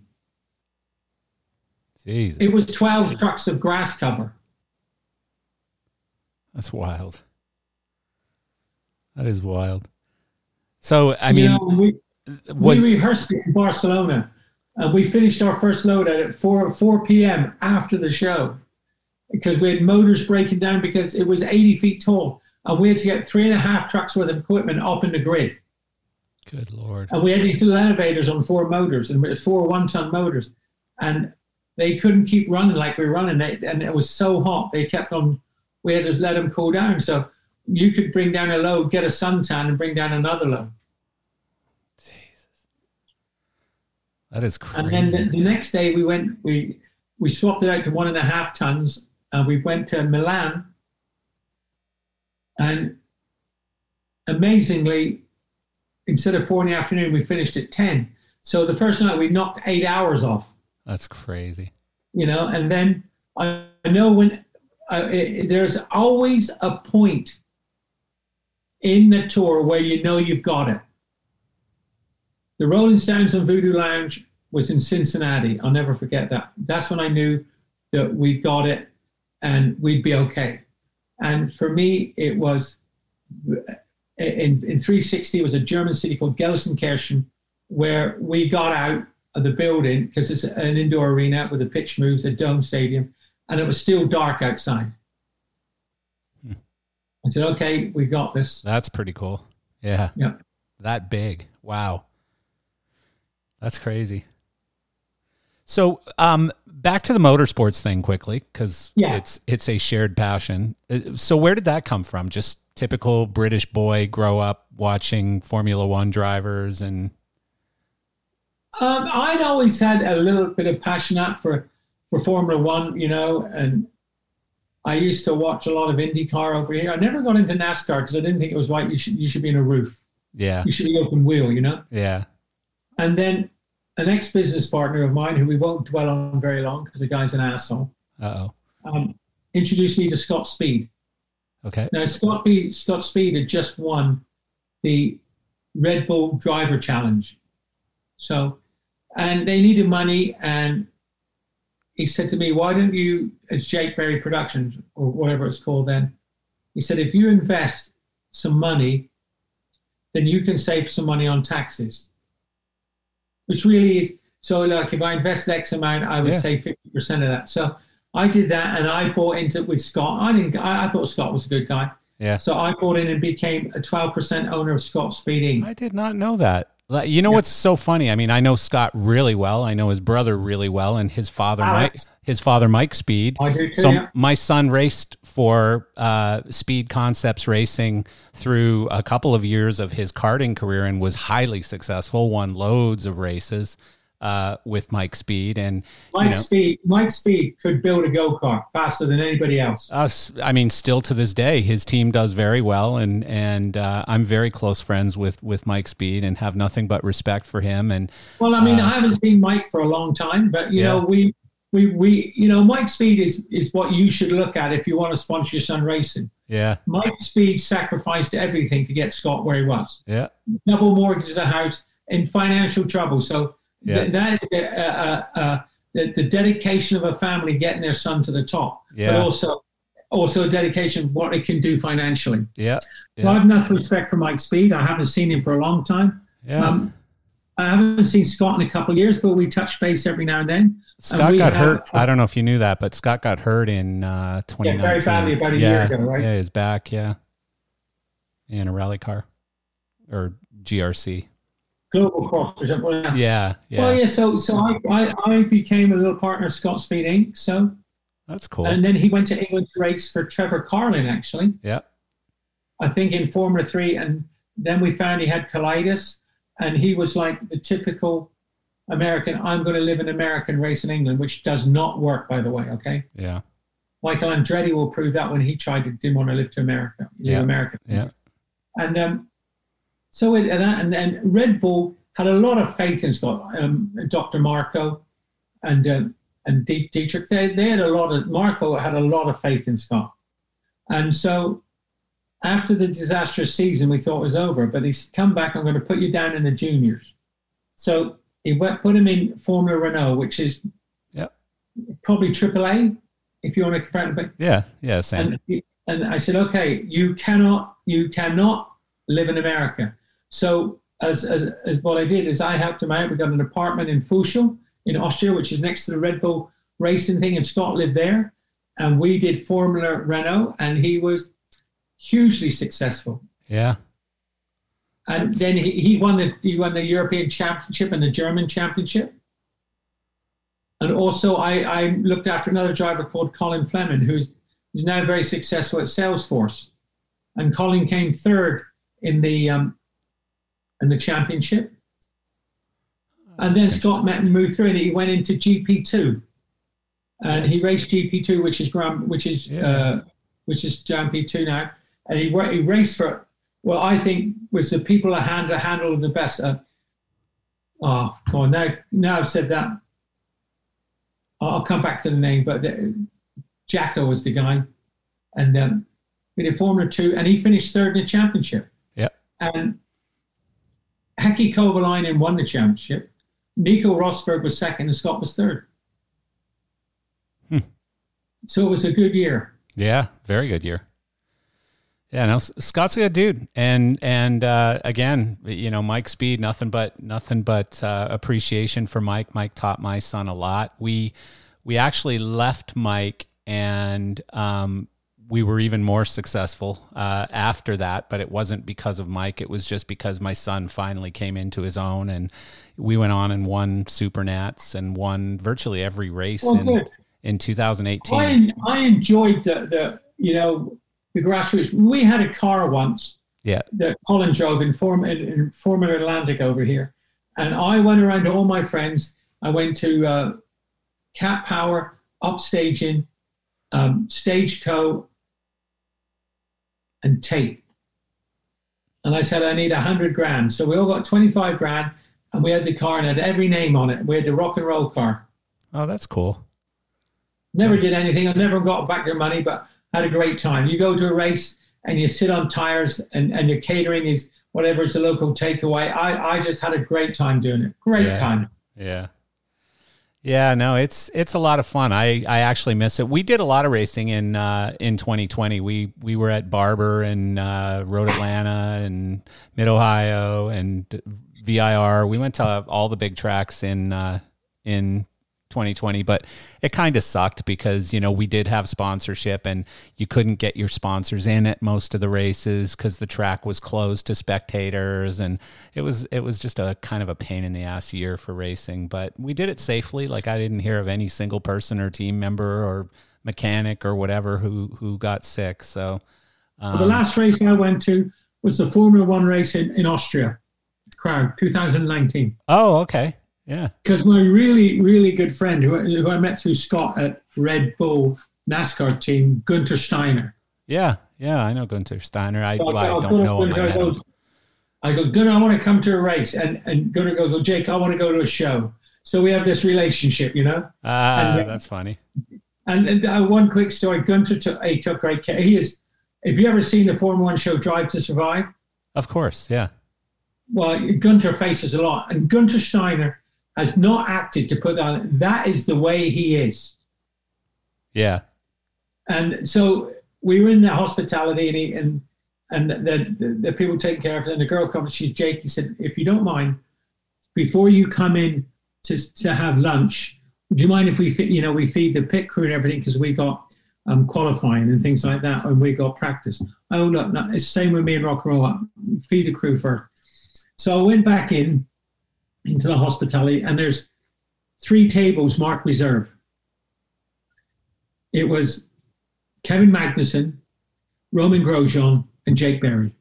Jesus. It was 12 trucks of grass cover. That's wild. That is wild. So, I You mean, know, we, was we rehearsed it in Barcelona, and we finished our first load at 4 4 p.m. after the show because we had motors breaking down because it was 80 feet tall, and we had to get three and a half trucks worth of equipment up in the grid. good lord. And we had these little elevators on four motors, and it was four one-ton motors, and they couldn't keep running like we were running. They, and it was so hot, they kept on. We had to let them cool down. So you could bring down a load, get a suntan, and bring down another load. Jesus. That is crazy. And then the, the next day we went, we we swapped it out to one and a half tons, and we went to Milan. And amazingly, instead of four in the afternoon, we finished at ten. So the first night we knocked eight hours off. That's crazy. you know and then i, know when uh, it, there's always a point in the tour where you know you've got it the Rolling Stones on Voodoo Lounge was in Cincinnati. I'll never forget that. That's when I knew that we got it and we'd be okay. And for me, it was in, in 360, it was a German city called Gelsenkirchen, where we got out of the building because it's an indoor arena with a pitch moves, a dome stadium, and it was still dark outside. Hmm. I said, okay, we got this. That's pretty cool. Yeah. Yeah. That big. Wow. That's crazy. So, um, back to the motorsports thing quickly because yeah. it's it's a shared passion. Uh, so, where did that come from? Just typical British boy grow up watching Formula One drivers and. Um, I'd always had a little bit of passion out for for Formula One, you know, and I used to watch a lot of IndyCar over here. I never got into NASCAR because I didn't think it was right. You should you should be in a roof. Yeah. You should be open wheel, you know. Yeah. And then an ex business partner of mine, who we won't dwell on very long because the guy's an asshole, oh, um, introduced me to Scott Speed. Okay. Now, Scott, B, Scott Speed had just won the Red Bull Driver Challenge. So, and they needed money. And he said to me, Why don't you, it's Jake Berry Productions or whatever it's called then, he said, if you invest some money, then you can save some money on taxes which really is so like if I invest X amount, I would yeah. say 50% of that. So I did that and I bought into it with Scott. I didn't I, I, thought Scott was a good guy. Yeah. So I bought in and became a 12% owner of Scott Speeding. I did not know that. You know yeah. what's so funny? I mean, I know Scott really well. I know his brother really well, and his father, Alex. Mike, his father, Mike Speed. Too, so yeah. my son raced for uh, Speed Concepts Racing through a couple of years of his karting career and was highly successful. Won loads of races uh, with Mike Speed and Mike you know, Speed. Mike Speed could build a go kart faster than anybody else. Us, I mean, still to this day, his team does very well, and and uh, I'm very close friends with with Mike Speed and have nothing but respect for him. And well, I mean, uh, I haven't seen Mike for a long time, but you yeah. know, we. We, we you know Mike Speed is is what you should look at if you want to sponsor your son racing. Yeah. Mike Speed sacrificed everything to get Scott where he was. Yeah. Double mortgage the house in financial trouble. So yeah. that is the, the dedication of a family getting their son to the top, yeah. but also also a dedication of what it can do financially. Yeah. yeah. So I have enough respect for Mike Speed. I haven't seen him for a long time. Yeah. Um, I haven't seen Scott in a couple of years, but we touch base every now and then. Scott and got have, hurt. I don't know if you knew that, but Scott got hurt in uh, 2019. Yeah, very badly about a yeah, year ago, right? Yeah, his back. Yeah, in a rally car or GRC. Global Cross. Yeah. yeah, yeah. Well, yeah. So, so I, I, I became a little partner of Scott Speed Inc. So that's cool. And then he went to England to race for Trevor Carlin, actually. Yeah. I think in Formula Three, and then we found he had colitis, and he was like the typical American. I'm going to live in America and race in England, which does not work, by the way. Okay. Yeah. Michael Andretti will prove that when he tried to didn't want to live to America, live yeah. America. Yeah. And um, so it, and, and Red Bull had a lot of faith in Scott, um, Dr. Marko, and uh, and Dietrich. They, they had a lot of Marko had a lot of faith in Scott, and so after the disastrous season, we thought was over. But he said, "Come back. I'm going to put you down in the juniors." So he went, put him in Formula Renault, which is yep. probably AAA, if you want to compare it. Yeah, yeah, same. And, and I said, "Okay, you cannot, you cannot live in America." So as, as, as what I did is I helped him out. We got an apartment in Fuschl in Austria, which is next to the Red Bull racing thing, and Scott lived there. And we did Formula Renault, and he was hugely successful. Yeah. And That's... then he, he won the he won the European Championship and the German Championship. And also, I, I looked after another driver called Colin Fleming, who's, who's now very successful at Salesforce. And Colin came third in the um, and the championship. And then Scott met and moved through, and he went into GP two, and yes. he raced GP two, which is Grand, which is yeah. uh, which is GP two now, and he he raced for well, I think was the people that handle handled the best. Uh, oh, come on, now now I've said that. I'll come back to the name, but the, Jacko was the guy, and um, we did Formula Two, and he finished third in the championship. Yeah, and Heikki Kovalainen won the championship. Nico Rosberg was second and Scott was third. Hmm. So it was a good year. Yeah, very good year. Yeah, no, Scott's a good dude, and and uh, again, you know, Mike Speed, nothing but nothing but uh, appreciation for Mike. Mike taught my son a lot. We we actually left Mike, and um, we were even more successful uh, after that. But it wasn't because of Mike; it was just because my son finally came into his own, and we went on and won Supernats and won virtually every race Well, in good. in 2018. I, I enjoyed the, the, you know, the grassroots. We had a car once yeah, that Colin drove in, Form, in, in Formula Atlantic over here. And I went around to all my friends. I went to uh, Cat Power, Upstaging, um, Stageco, and Tait. And I said, I need a hundred grand. So we all got 25 grand and we had the car and had every name on it. We had the rock and roll car. oh, that's cool. Never did anything. I never got back their money, but had a great time. You go to a race and you sit on tires and, and your catering is whatever is the local takeaway. I, I just had a great time doing it. Great Yeah. time. Yeah. Yeah, no, it's it's a lot of fun. I, I actually miss it. We did a lot of racing in uh, in 2020. We we were at Barber and uh, Road Atlanta and Mid Ohio and VIR. We went to all the big tracks in uh, in 2020, but it kind of sucked because you know we did have sponsorship and you couldn't get your sponsors in at most of the races because the track was closed to spectators and it was it was just a kind of a pain in the ass year for racing. But we did it safely. Like I didn't hear of any single person or team member or mechanic or whatever who who got sick. So um, the last race I went to was the Formula One race in, in Austria, crowd 2019. oh okay yeah Because my really, really good friend who, who I met through Scott at Red Bull NASCAR team, Gunter Steiner. yeah yeah I know Gunter Steiner. I, So well, I don't know him. I Gunter goes, I goes, Gunnar, I want to come to a race. And, and Gunnar goes, well, Jake, I want to go to a show. So we have this relationship, you know? Ah, And- that's funny. And, and uh, one quick story, Gunter took, he took great care. He is, if you ever seen the Formula One show Drive to Survive, Of course, yeah. well, Gunter faces a lot. And Gunter Steiner has not acted to put that, that is the way he is. Yeah. And so we were in the hospitality and he, and, and the, the, the people taking care of it. And the girl comes, she's Jake. He said, if you don't mind, before you come in to, to have lunch, do you mind if we, you know, we feed the pit crew and everything because we got um, qualifying and things like that, and we got practice. Oh look, no, it's the same with me and rock and roll. Feed the crew first. So I went back in into the hospitality, and there's three tables marked reserve. It was Kevin Magnussen, Romain Grosjean, and Jake Berry.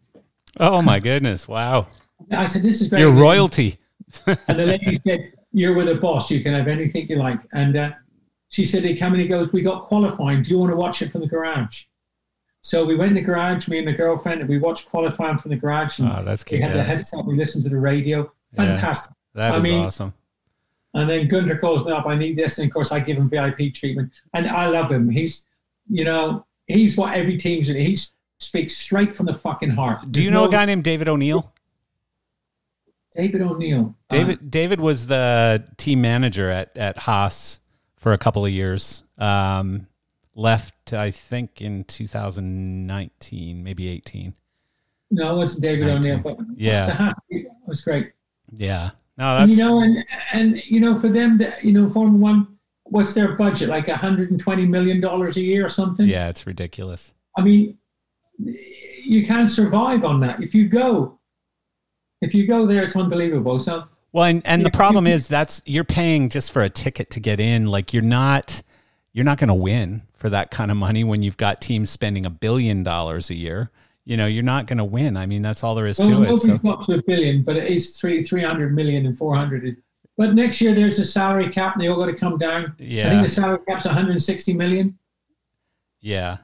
Oh my goodness! Wow, I said, "This is great." you're royalty. And the lady said, "You're with a boss. You can have anything you like." And uh, she said, "He come and he goes, we got qualifying. Do you want to watch it from the garage?" So we went in the garage, me and the girlfriend, and we watched qualifying from the garage. And Oh, that's cute. we had the headset. We listened to the radio. Fantastic. That I is mean- awesome. And then Gunter calls me up. I need this, and of course I give him VIP treatment. And I love him. He's, you know, he's what every team's. He speaks straight from the fucking heart. Do you know a guy named David O'Neill? David O'Neill. Uh, David David was the team manager at at Haas for a couple of years. Um, left, I think, in 2019, maybe 18. no, it wasn't David 19. O'Neill, but Yeah. team was great. Yeah. No, And, you know, and and you know, for them, that you know, Formula One, what's their budget? Like 120 million dollars a year or something? yeah, it's ridiculous. I mean, you can't survive on that. If you go, if you go there, it's unbelievable. So Well, and, and the problem is that's you're paying just for a ticket to get in. Like you're not you're not going to win for that kind of money when you've got teams spending a billion dollars a year. You know, you're not going to win. I mean, that's all there is well, to it. nobody's So got to a billion, but it is three 300 million and 400 is. But next year there's a salary cap, and they all got to come down. Yeah. I think the salary cap's 160 million. yeah,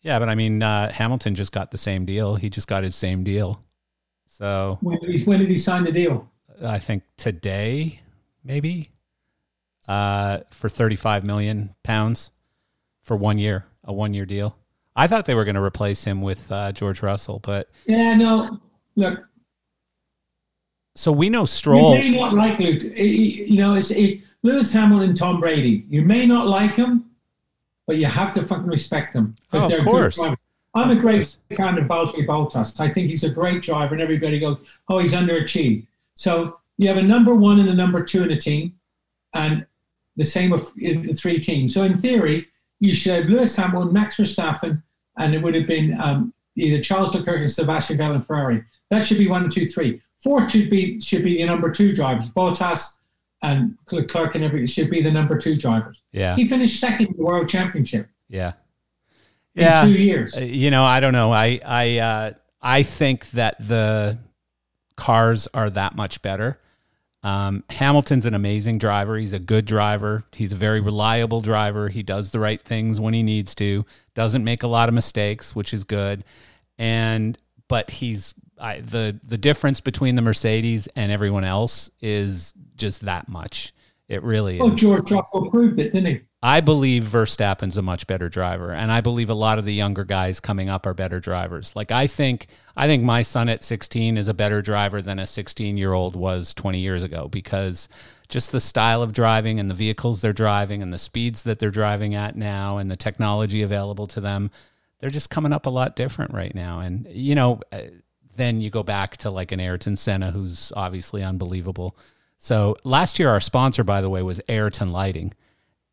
yeah. But I mean, uh, Hamilton just got the same deal. He just got his same deal. So When did he, when did he sign the deal? I think today, maybe, uh, for 35 million pounds for one year, a one year deal. I thought they were going to replace him with uh, George Russell, but Yeah, no. Look, so we know Stroll. You may not like Luke. You know, it's it, Lewis Hamilton, Tom Brady. You may not like him, but you have to fucking respect them. Oh, of course. I'm of a great course. fan of Valtteri Bottas. I think he's a great driver, and everybody goes, "Oh, he's underachieved." So you have a number one and a number two in a team, and the same of the three teams. So in theory, you should have Lewis Hamilton, Max Verstappen, and it would have been um, either Charles Leclerc and Sebastian Vettel and Ferrari. That should be one, two, three. Fourth should be should be the number two drivers. Bottas and Leclerc and everything should be the number two drivers. Yeah. He finished second in the World Championship. Yeah. yeah. two years. Uh, you know, I don't know. I I uh, I think that the cars are that much better. Um, Hamilton's an amazing driver. He's a good driver. He's a very reliable driver. He does the right things when he needs to. Doesn't make a lot of mistakes, which is good. And but he's I, the the difference between the Mercedes and everyone else is just that much. It really oh, is. George Russell proved it, didn't he? I believe Verstappen's a much better driver, and I believe a lot of the younger guys coming up are better drivers. Like I think, I think my son at 16 is a better driver than a 16 year old was 20 years ago because just the style of driving and the vehicles they're driving and the speeds that they're driving at now and the technology available to them, they're just coming up a lot different right now. And you know, uh, then you go back to like an Ayrton Senna, who's obviously unbelievable. So last year, our sponsor, by the way, was Ayrton Lighting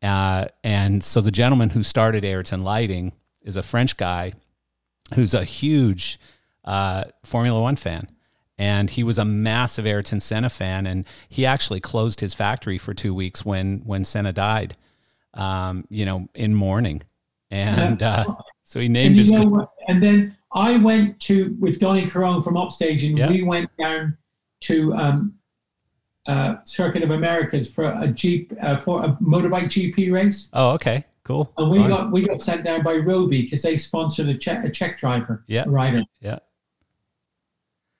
uh, and so the gentleman who started Ayrton Lighting is a French guy who's a huge uh, Formula One fan. And he was a massive Ayrton Senna fan. And he actually closed his factory for two weeks when, when Senna died, um, you know, in mourning. And uh, so he named and his. and then I went to, with Donny Caron from Upstage, and we went down to um, uh, Circuit of Americas for a Jeep uh, for a motorbike GP race. Oh, okay, cool. And we Fine. got we got sent down by Robe because they sponsored a Czech a Czech driver, yeah, rider. Yeah.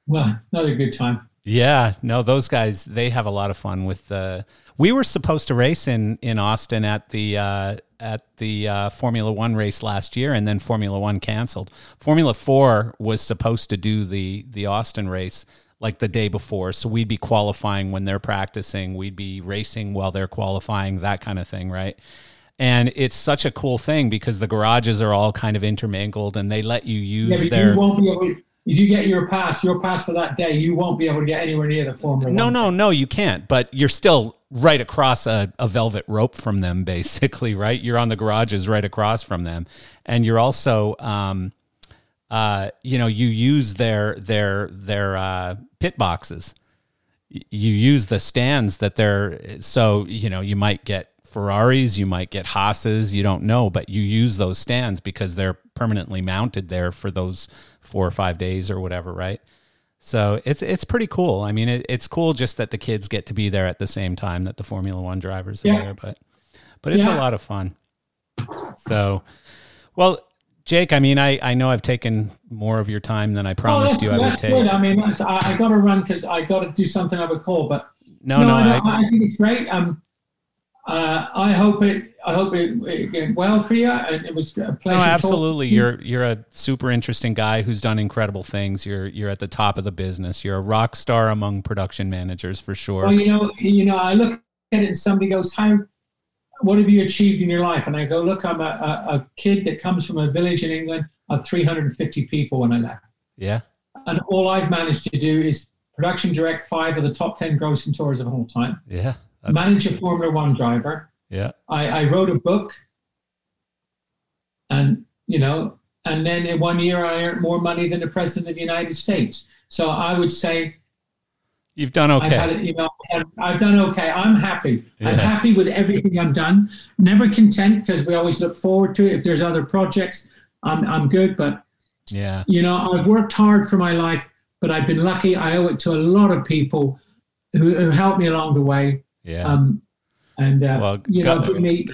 Well, another good time. Yeah, no, those guys they have a lot of fun with the. We were supposed to race in in Austin at the uh, at the uh, Formula One race last year, and then Formula One canceled. Formula Four was supposed to do the the Austin race like the day before. So we'd be qualifying when they're practicing, we'd be racing while they're qualifying, that kind of thing, right? And it's such a cool thing because the garages are all kind of intermingled and they let you use yeah, their. You won't be able to, if you get your pass, your pass for that day, you won't be able to get anywhere near the Formula No, no, no, you can't. But you're still right across a, a velvet rope from them, basically, right? You're on the garages right across from them. And you're also. Um, uh, you know, you use their their their uh, pit boxes. You use the stands that they're so you know you might get Ferraris, you might get Haas's, you don't know, but you use those stands because they're permanently mounted there for those four or five days or whatever, right? So it's it's pretty cool. I mean, it, it's cool just that the kids get to be there at the same time that the Formula One drivers are yeah. there, but but it's yeah. a lot of fun. So, well, Jake, I mean, I, I know I've taken more of your time than I promised oh, you I would take. Good. I mean, I, I got to run because I got to do something a call, but no, no, no I, I, I, think it's great. Um, uh, I hope it. I hope it, it went well for you. And It was a pleasure. No, absolutely. You're you're a super interesting guy who's done incredible things. You're you're at the top of the business. You're a rock star among production managers for sure. Well, you know, you know, I look at it and somebody goes, "How what have you achieved in your life? And I go, look, I'm a, a, a kid that comes from a village in England of 350 people when I left. Yeah. And all I've managed to do is production direct five of the top 10 grossing tours of all time. Yeah. Manage a Formula One driver. Yeah. I, I wrote a book and, you know, and then in one year I earned more money than the president of the United States. So I would say You've done okay. I've, you know, I've done okay. I'm happy. Yeah. I'm happy with everything I've done. Never content because we always look forward to it. If there's other projects, I'm I'm good. But yeah, you know, I've worked hard for my life, but I've been lucky. I owe it to a lot of people who, who helped me along the way. Yeah. Um, and uh, well, you know, me.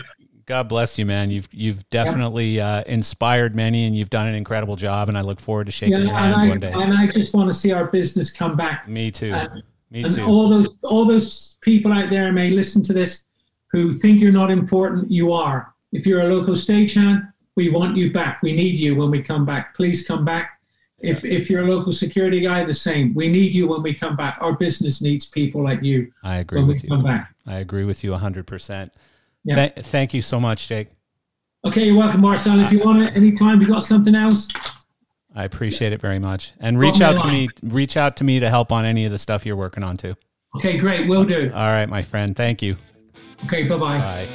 God bless you, man. You've you've definitely uh, inspired many, and you've done an incredible job. And I look forward to shaking yeah, your hand I, one day. And I just want to see our business come back. Me too. And, me and too. all those all those people out there may listen to this who think you're not important. You are. If you're a local stagehand, we want you back. We need you when we come back. Please come back. If if you're a local security guy, the same. We need you when we come back. Our business needs people like you. I agree when with we you. come back. I agree with you 100%. Yeah. Th- thank you so much, Jake. Okay, you're welcome, Marcel. If you want it anytime, you got something else. I appreciate it very much. And reach out to line. me reach out to me to help on any of the stuff you're working on too. Okay, great. We'll do. All right, my friend. Thank you. Okay, bye bye.